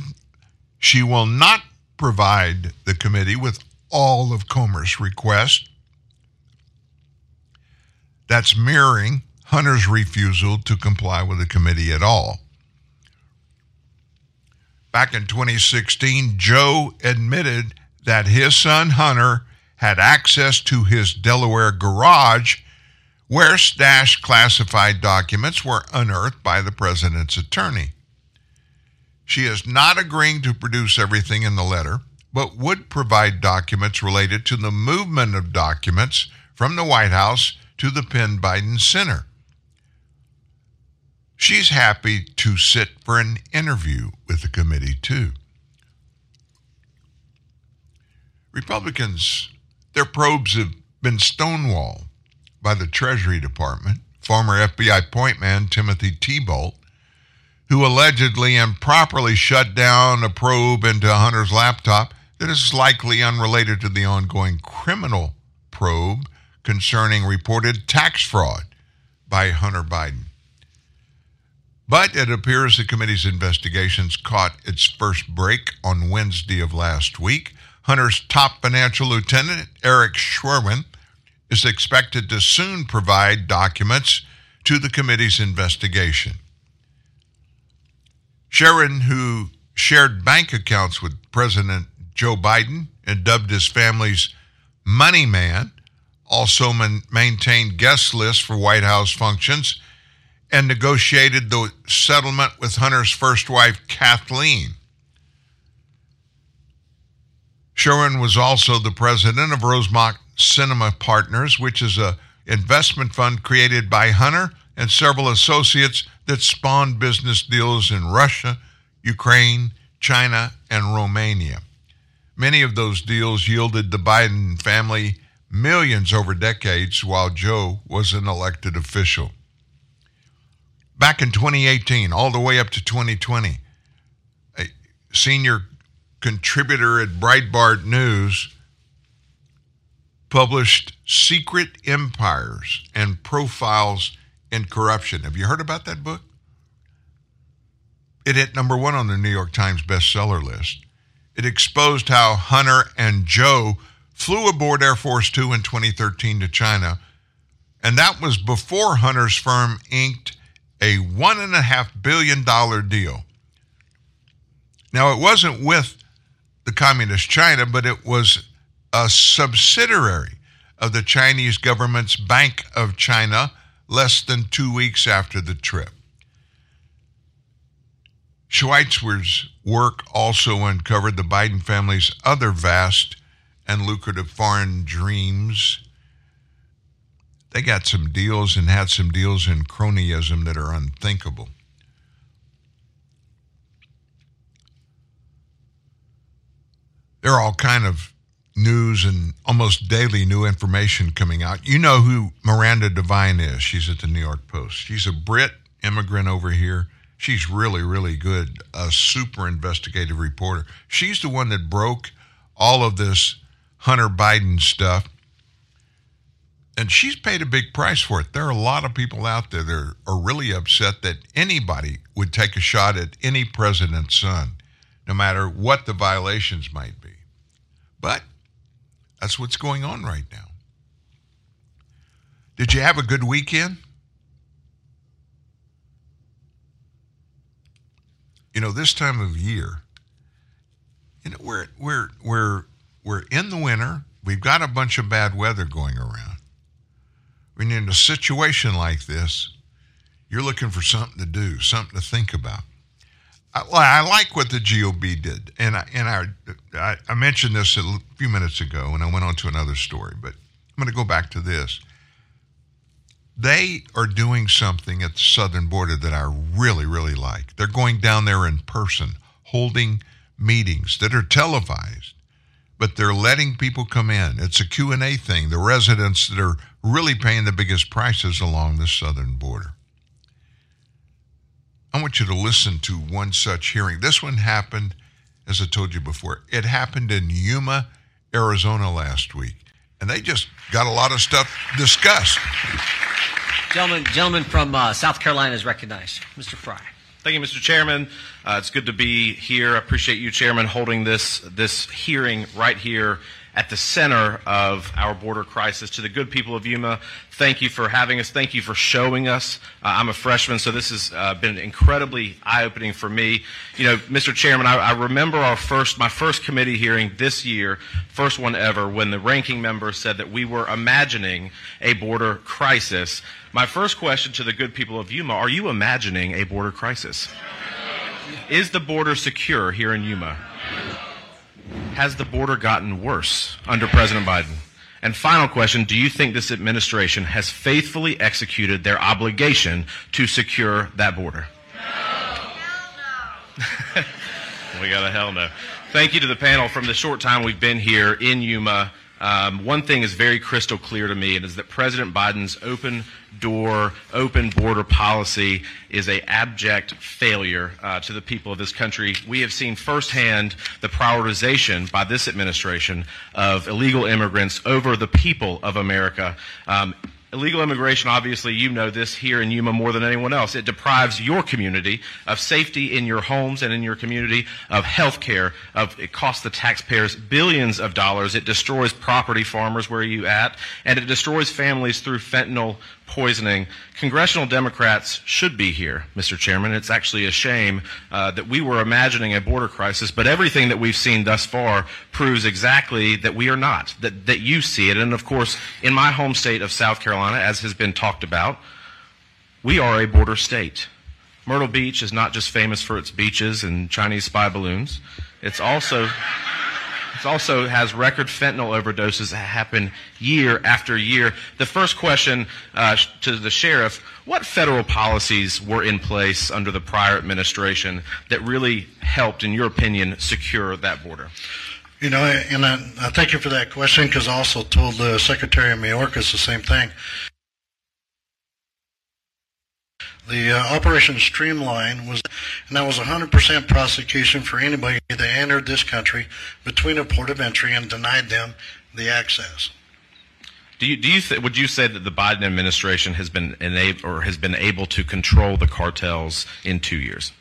she will not provide the committee with all of Comer's requests. That's mirroring Hunter's refusal to comply with the committee at all. Back in 2016, Joe admitted that his son Hunter had access to his Delaware garage where stashed classified documents were unearthed by the president's attorney. She is not agreeing to produce everything in the letter, but would provide documents related to the movement of documents from the White House to the Penn Biden Center. She's happy to sit for an interview with the committee, too. Republicans, their probes have been stonewalled by the Treasury Department, former FBI point man Timothy Thibault, who allegedly improperly shut down a probe into Hunter's laptop that is likely unrelated to the ongoing criminal probe concerning reported tax fraud by Hunter Biden. But it appears the committee's investigations caught its first break on Wednesday of last week. Hunter's top financial lieutenant, Eric Schwerin, is expected to soon provide documents to the committee's investigation. Schwerin, who shared bank accounts with President Joe Biden and dubbed his family's money man, also man- maintained guest lists for White House functions and negotiated the settlement with Hunter's first wife, Kathleen. Schwerin was also the president of Rosemont Seneca Partners, which is a investment fund created by Hunter and several associates that spawned business deals in Russia, Ukraine, China, and Romania. Many of those deals yielded the Biden family millions over decades while Joe was an elected official. Back in 2018, all the way up to 2020, a senior contributor at Breitbart News, published Secret Empires and Profiles in Corruption. Have you heard about that book? It hit number one on the New York Times bestseller list. It exposed how Hunter and Joe flew aboard Air Force Two in 2013 to China, and that was before Hunter's firm inked a $1.5 billion deal. Now, it wasn't with the Communist China, but it was a subsidiary of the Chinese government's Bank of China less than two weeks after the trip. Schweizer's work also uncovered the Biden family's other vast and lucrative foreign dreams. They got some deals and had some deals in cronyism that are unthinkable. There are all kind of news and almost daily new information coming out. You know who Miranda Devine is. She's at the New York Post. She's a Brit immigrant over here. She's really, really good, a super investigative reporter. She's the one that broke all of this Hunter Biden stuff. And she's paid a big price for it. There are a lot of people out there that are, really upset that anybody would take a shot at any president's son, no matter what the violations might be. But that's what's going on right now. Did you have a good weekend? You know, this time of year, you know, we're we're we're we're in the winter. We've got a bunch of bad weather going around. When you're in a situation like this, you're looking for something to do, something to think about. I, I like what the GOP did, and I, and I, I, mentioned this a few minutes ago, and I went on to another story, but I'm going to go back to this. They are doing something at the southern border that I really, really like. They're going down there in person, holding meetings that are televised, but they're letting people come in. It's a Q&A thing. The residents that are really paying the biggest prices along the southern border. I want you to listen to one such hearing. This one happened, as I told you before, it happened in Yuma, Arizona last week. And they just got a lot of stuff discussed. Gentleman, gentleman from uh, South Carolina is recognized. Mr. Fry. Thank you, Mr. Chairman. Uh, it's good to be here. I appreciate you, Chairman, holding this this hearing right here at the center of our border crisis. To the good people of Yuma, thank you for having us. Thank you for showing us. Uh, I'm a freshman, so this has uh, been incredibly eye-opening for me. You know, Mr. Chairman, I, I, remember our first, my first committee hearing this year, first one ever, when the ranking member said that we were imagining a border crisis. My first question to the good people of Yuma: Are you imagining a border crisis? Is the border secure here in Yuma? Has the border gotten worse under President Biden? And final question Do you think this administration has faithfully executed their obligation to secure that border? No. *laughs* we got a hell no. Thank you to the panel. From the short time we've been here in Yuma, um, one thing is very crystal clear to me, and is that President Biden's open door, open border policy is a abject failure uh, to the people of this country. We have seen firsthand the prioritization by this administration of illegal immigrants over the people of America. Um, Illegal immigration, obviously, you know this here in Yuma more than anyone else. It deprives your community of safety in your homes and in your community, of health care, of it costs the taxpayers billions of dollars. It destroys property farmers where you at, and it destroys families through fentanyl poisoning. Congressional Democrats should be here, Mr. Chairman. It's actually a shame uh, that we were imagining a border crisis, but everything that we've seen thus far proves exactly that we are not, that, that you see it. And of course, in my home state of South Carolina, as has been talked about, we are a border state. Myrtle Beach is not just famous for its beaches and Chinese spy balloons. It's also it also has record fentanyl overdoses that happen year after year. The first question uh, to the sheriff what federal policies were in place under the prior administration that really helped, in your opinion, secure that border? You know, and I, I thank you for that question because I also told the Secretary of Mayorkas the same thing. The uh, Operation Streamline was, and that was 100% prosecution for anybody that entered this country between a port of entry and denied them the access. Do you, do you th- would you say that the Biden administration has been enabled or has been able to control the cartels in two years?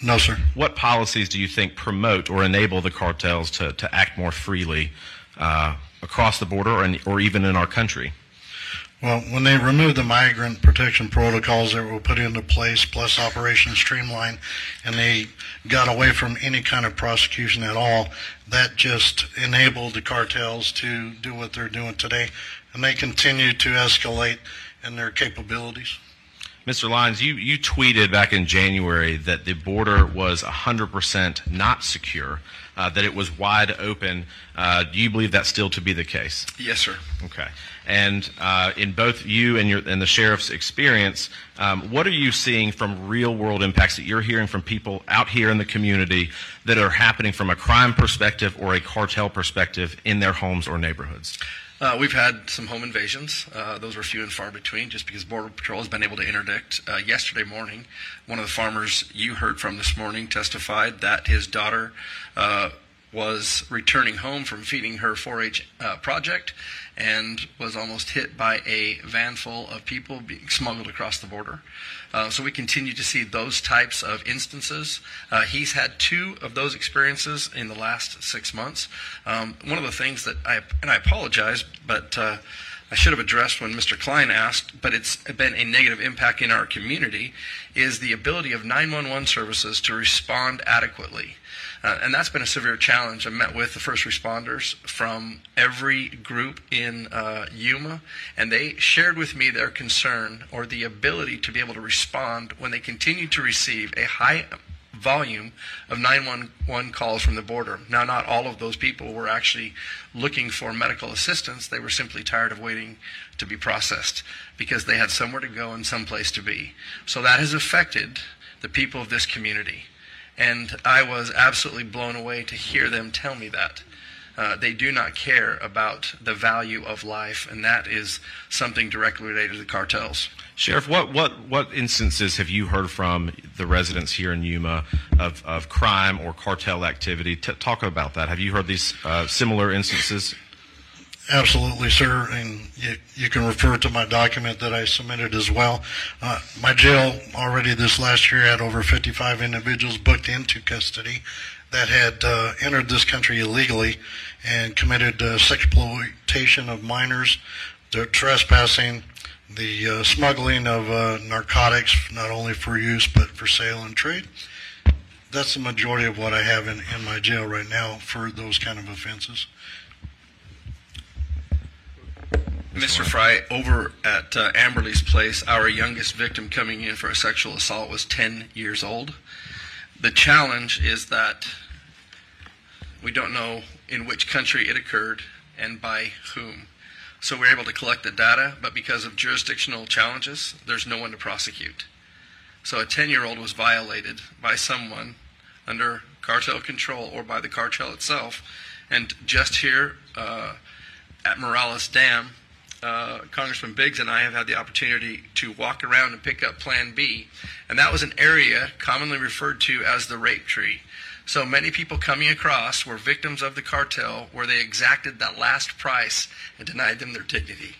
No, sir. What policies do you think promote or enable the cartels to, to act more freely uh, across the border or, in, or even in our country? Well, when they removed the migrant protection protocols that were put into place, plus Operation Streamline, and they got away from any kind of prosecution at all, that just enabled the cartels to do what they're doing today, and they continue to escalate in their capabilities. Mr. Lyons, you, you tweeted back in January that the border was 100% not secure, uh, that it was wide open. Uh, do you believe that still to be the case? Yes, sir. Okay. And uh, in both you and, your, and the sheriff's experience, um, what are you seeing from real world impacts that you're hearing from people out here in the community that are happening from a crime perspective or a cartel perspective in their homes or neighborhoods? Uh, we've had some home invasions. Uh, those were few and far between just because Border Patrol has been able to interdict. Uh, yesterday morning, one of the farmers you heard from this morning testified that his daughter uh, was returning home from feeding her 4 H uh, project and was almost hit by a van full of people being smuggled across the border. Uh, so we continue to see those types of instances. Uh, he's had two of those experiences in the last six months. Um, one of the things that I, and I apologize, but uh, I should have addressed when Mr. Klein asked, but it's been a negative impact in our community, is the ability of 911 services to respond adequately. Uh, and that's been a severe challenge. I met with the first responders from every group in uh, Yuma, and they shared with me their concern or the ability to be able to respond when they continue to receive a high volume of 911 calls from the border. Now, not all of those people were actually looking for medical assistance. They were simply tired of waiting to be processed because they had somewhere to go and someplace to be. So that has affected the people of this community. And I was absolutely blown away to hear them tell me that. Uh, they do not care about the value of life, and that is something directly related to the cartels. Sheriff, what, what, what instances have you heard from the residents here in Yuma of, of crime or cartel activity? T- talk about that. Have you heard these uh, similar instances? Absolutely, sir. And you, you can refer to my document that I submitted as well. Uh, my jail already this last year had over 55 individuals booked into custody that had uh, entered this country illegally and committed uh, exploitation of minors, the trespassing, the uh, smuggling of uh, narcotics, not only for use but for sale and trade. That's the majority of what I have in, in my jail right now for those kind of offenses. Mr. Fry, over at uh, Amberly's place, our youngest victim coming in for a sexual assault was 10 years old. The challenge is that we don't know in which country it occurred and by whom. So we're able to collect the data, but because of jurisdictional challenges, there's no one to prosecute. So a 10 year old was violated by someone under cartel control or by the cartel itself. And just here uh, at Morelos Dam, uh, Congressman Biggs and I have had the opportunity to walk around and pick up Plan B. And that was an area commonly referred to as the rape tree. So many people coming across were victims of the cartel where they exacted that last price and denied them their dignity.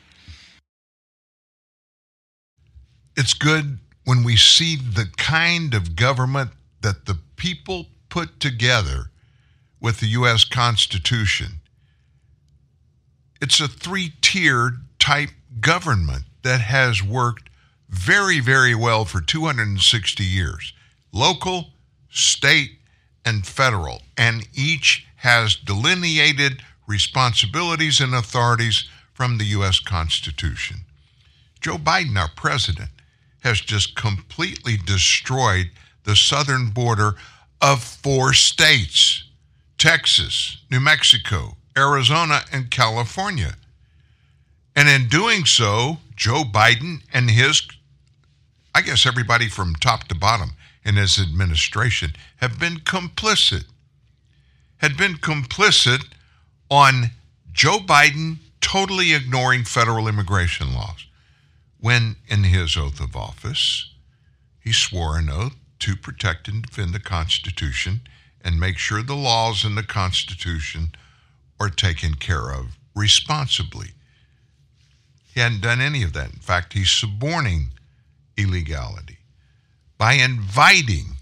It's good when we see the kind of government that the people put together with the U.S. Constitution. It's a three tiered type government that has worked very, very well for 260 years local, state, and federal. And each has delineated responsibilities and authorities from the U.S. Constitution. Joe Biden, our president, has just completely destroyed the southern border of four states Texas, New Mexico, Arizona, and California. And in doing so, Joe Biden and his, I guess everybody from top to bottom in his administration, have been complicit. Had been complicit on Joe Biden totally ignoring federal immigration laws when, in his oath of office, he swore an oath to protect and defend the Constitution and make sure the laws in the Constitution are taken care of responsibly. He hadn't done any of that. In fact, he's suborning illegality by inviting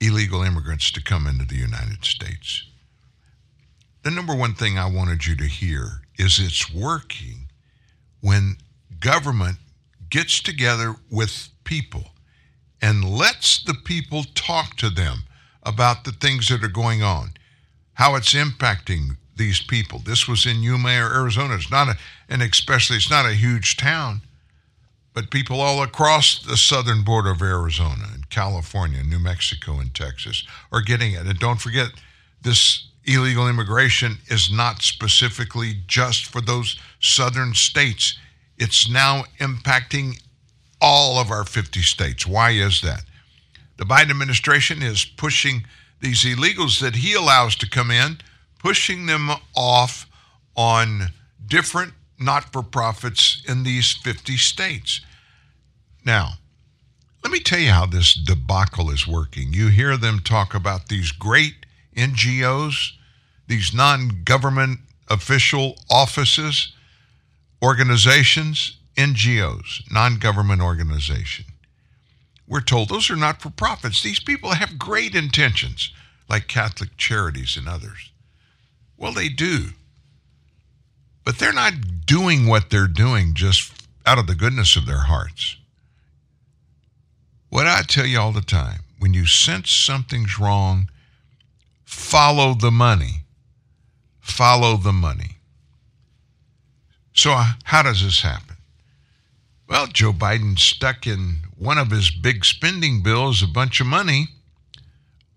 illegal immigrants to come into the United States. The number one thing I wanted you to hear is it's working when government gets together with people and lets the people talk to them about the things that are going on, how it's impacting these people. This was in Yuma, Arizona. It's not a, and especially it's not a huge town, but people all across the southern border of Arizona and California, New Mexico, and Texas are getting it. And don't forget, this illegal immigration is not specifically just for those southern states. It's now impacting all of our 50 states. Why is that? The Biden administration is pushing these illegals that he allows to come in, pushing them off on different not for profits in these 50 states. Now, let me tell you how this debacle is working. You hear them talk about these great NGOs, these non government official offices, organizations, NGOs, non government organization. We're told those are not for profits. These people have great intentions, like Catholic Charities and others. Well, they do. But they're not doing what they're doing just out of the goodness of their hearts. What I tell you all the time when you sense something's wrong, follow the money. Follow the money. So, uh, how does this happen? Well, Joe Biden stuck in one of his big spending bills a bunch of money,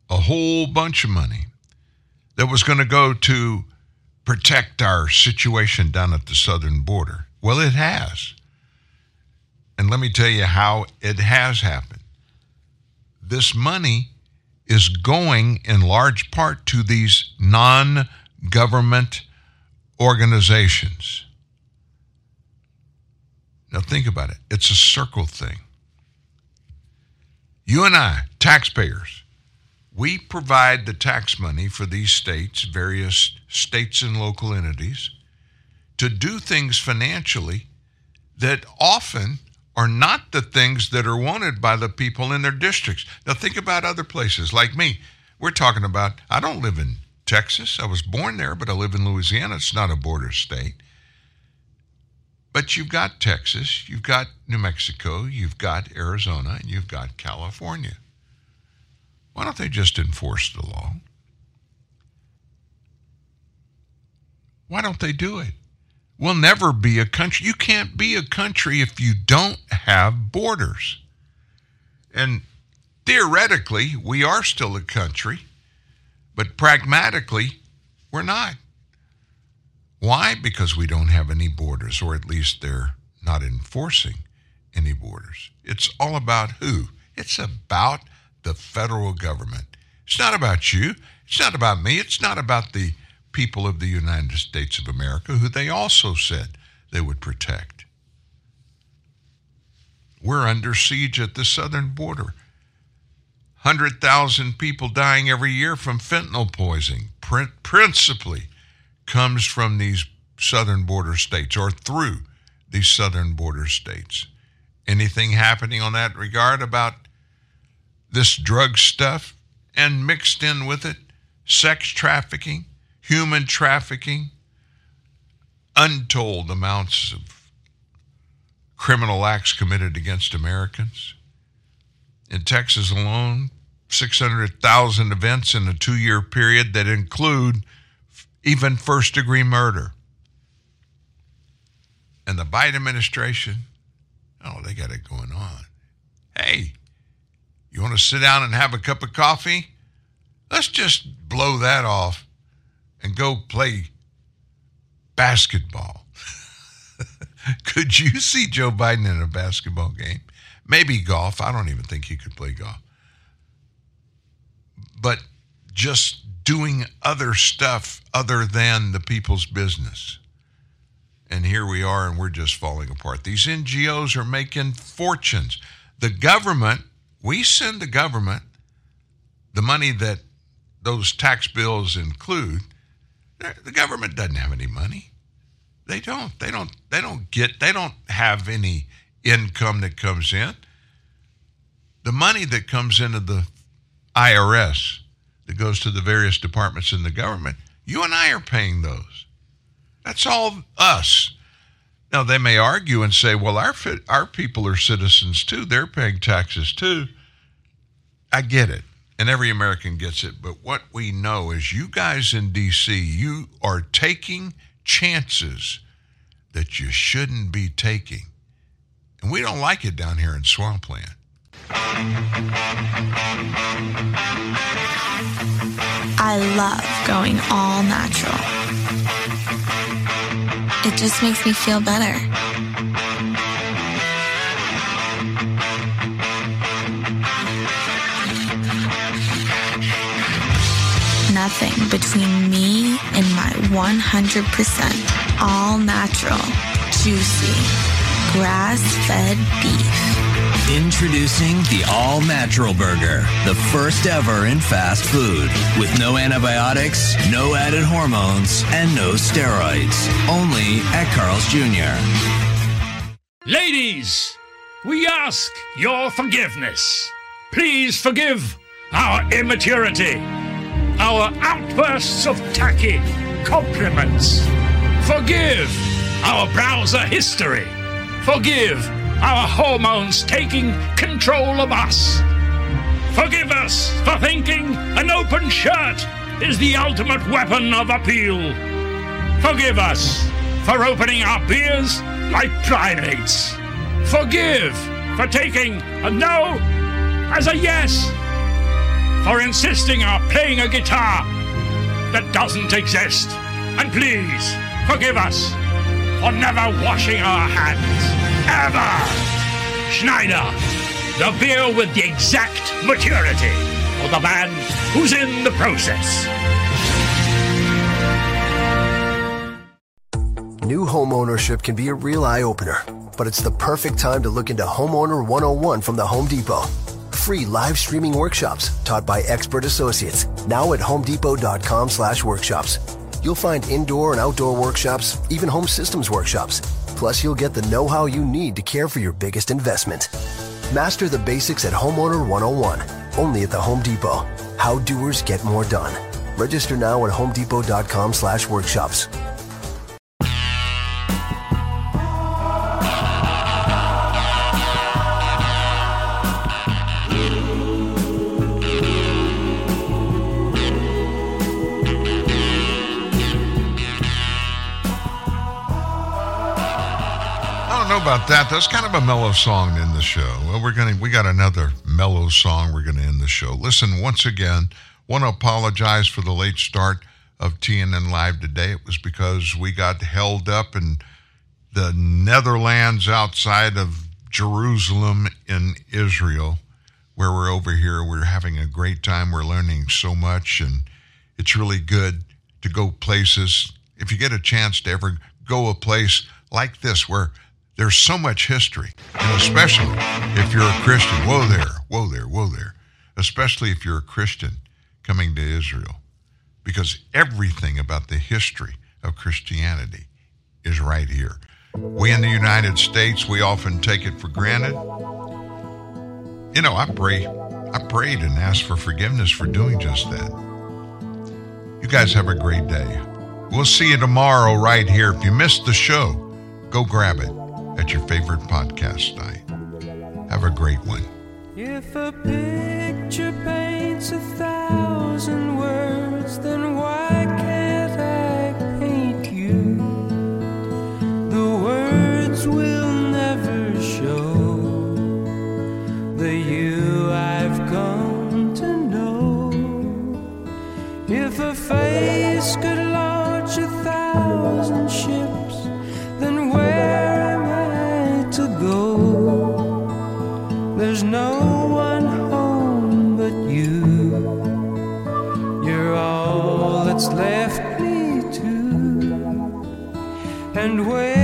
a whole bunch of money, that was going to go to protect our situation down at the southern border. Well, it has. And let me tell you how it has happened. This money is going in large part to these non government organizations. Now, think about it it's a circle thing. You and I, taxpayers, we provide the tax money for these states, various states and local entities, to do things financially that often are not the things that are wanted by the people in their districts. Now, think about other places like me. We're talking about, I don't live in Texas. I was born there, but I live in Louisiana. It's not a border state. But you've got Texas, you've got New Mexico, you've got Arizona, and you've got California. Why don't they just enforce the law? Why don't they do it? We'll never be a country. You can't be a country if you don't have borders. And theoretically, we are still a country, but pragmatically, we're not. Why? Because we don't have any borders, or at least they're not enforcing any borders. It's all about who? It's about the federal government. It's not about you. It's not about me. It's not about the people of the United States of America, who they also said they would protect. We're under siege at the southern border. 100,000 people dying every year from fentanyl poisoning, principally comes from these southern border states or through these southern border states. Anything happening on that regard about this drug stuff and mixed in with it sex trafficking, human trafficking, untold amounts of criminal acts committed against Americans. In Texas alone, 600,000 events in a two year period that include even first degree murder. And the Biden administration, oh, they got it going on. Hey, you want to sit down and have a cup of coffee? Let's just blow that off and go play basketball. *laughs* could you see Joe Biden in a basketball game? Maybe golf. I don't even think he could play golf. But just doing other stuff other than the people's business. And here we are, and we're just falling apart. These NGOs are making fortunes. the government, we send the government the money that those tax bills include. The government doesn't have any money. They don't. They don't. They don't get. They don't have any income that comes in. The money that comes into the IRS that goes to the various departments in the government, you and I are paying those. That's all us. Now they may argue and say, "Well, our our people are citizens too. They're paying taxes too." I get it, and every American gets it. But what we know is, you guys in D.C., you are taking chances that you shouldn't be taking, and we don't like it down here in Swampland. I love going all natural. It just makes me feel better. Nothing between me and my 100% all natural, juicy, grass fed beef. Introducing the All Natural Burger, the first ever in fast food, with no antibiotics, no added hormones, and no steroids. Only at Carl's Jr. Ladies, we ask your forgiveness. Please forgive our immaturity, our outbursts of tacky compliments. Forgive our browser history. Forgive our hormones taking control of us. Forgive us for thinking an open shirt is the ultimate weapon of appeal. Forgive us for opening our beers like primates. Forgive for taking a no as a yes. For insisting on playing a guitar that doesn't exist. And please forgive us for never washing our hands. Ever! Schneider, the beer with the exact maturity for the man who's in the process. New home ownership can be a real eye opener, but it's the perfect time to look into Homeowner 101 from the Home Depot. Free live streaming workshops taught by expert associates now at homedepot.com slash workshops. You'll find indoor and outdoor workshops, even home systems workshops. Plus, you'll get the know how you need to care for your biggest investment. Master the basics at Homeowner 101, only at the Home Depot. How doers get more done. Register now at homedepot.com slash workshops. About that. That's kind of a mellow song end the show. Well, we're gonna we got another mellow song. We're gonna end the show. Listen, once again, want to apologize for the late start of TNN Live today. It was because we got held up in the Netherlands outside of Jerusalem in Israel, where we're over here. We're having a great time. We're learning so much, and it's really good to go places. If you get a chance to ever go a place like this where there's so much history, and especially if you're a Christian, whoa there, whoa there, whoa there, especially if you're a Christian coming to Israel, because everything about the history of Christianity is right here. We in the United States, we often take it for granted. You know, I pray, I prayed and asked for forgiveness for doing just that. You guys have a great day. We'll see you tomorrow right here. If you missed the show, go grab it at your favorite podcast site. Have a great one. If a picture paints a thousand words, then why can't I paint you? The words will never show the you I've come to know. If a face left me to. And when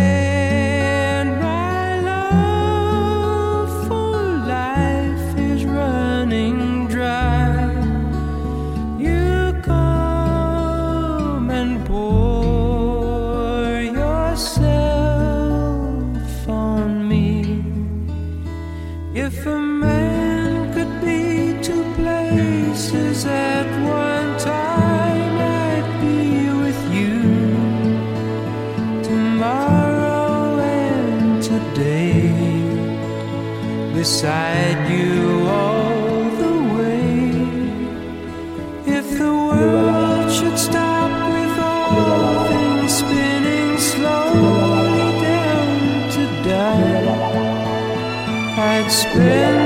beside you all the way. If the world should stop with all things spinning slowly down to die, I'd spend.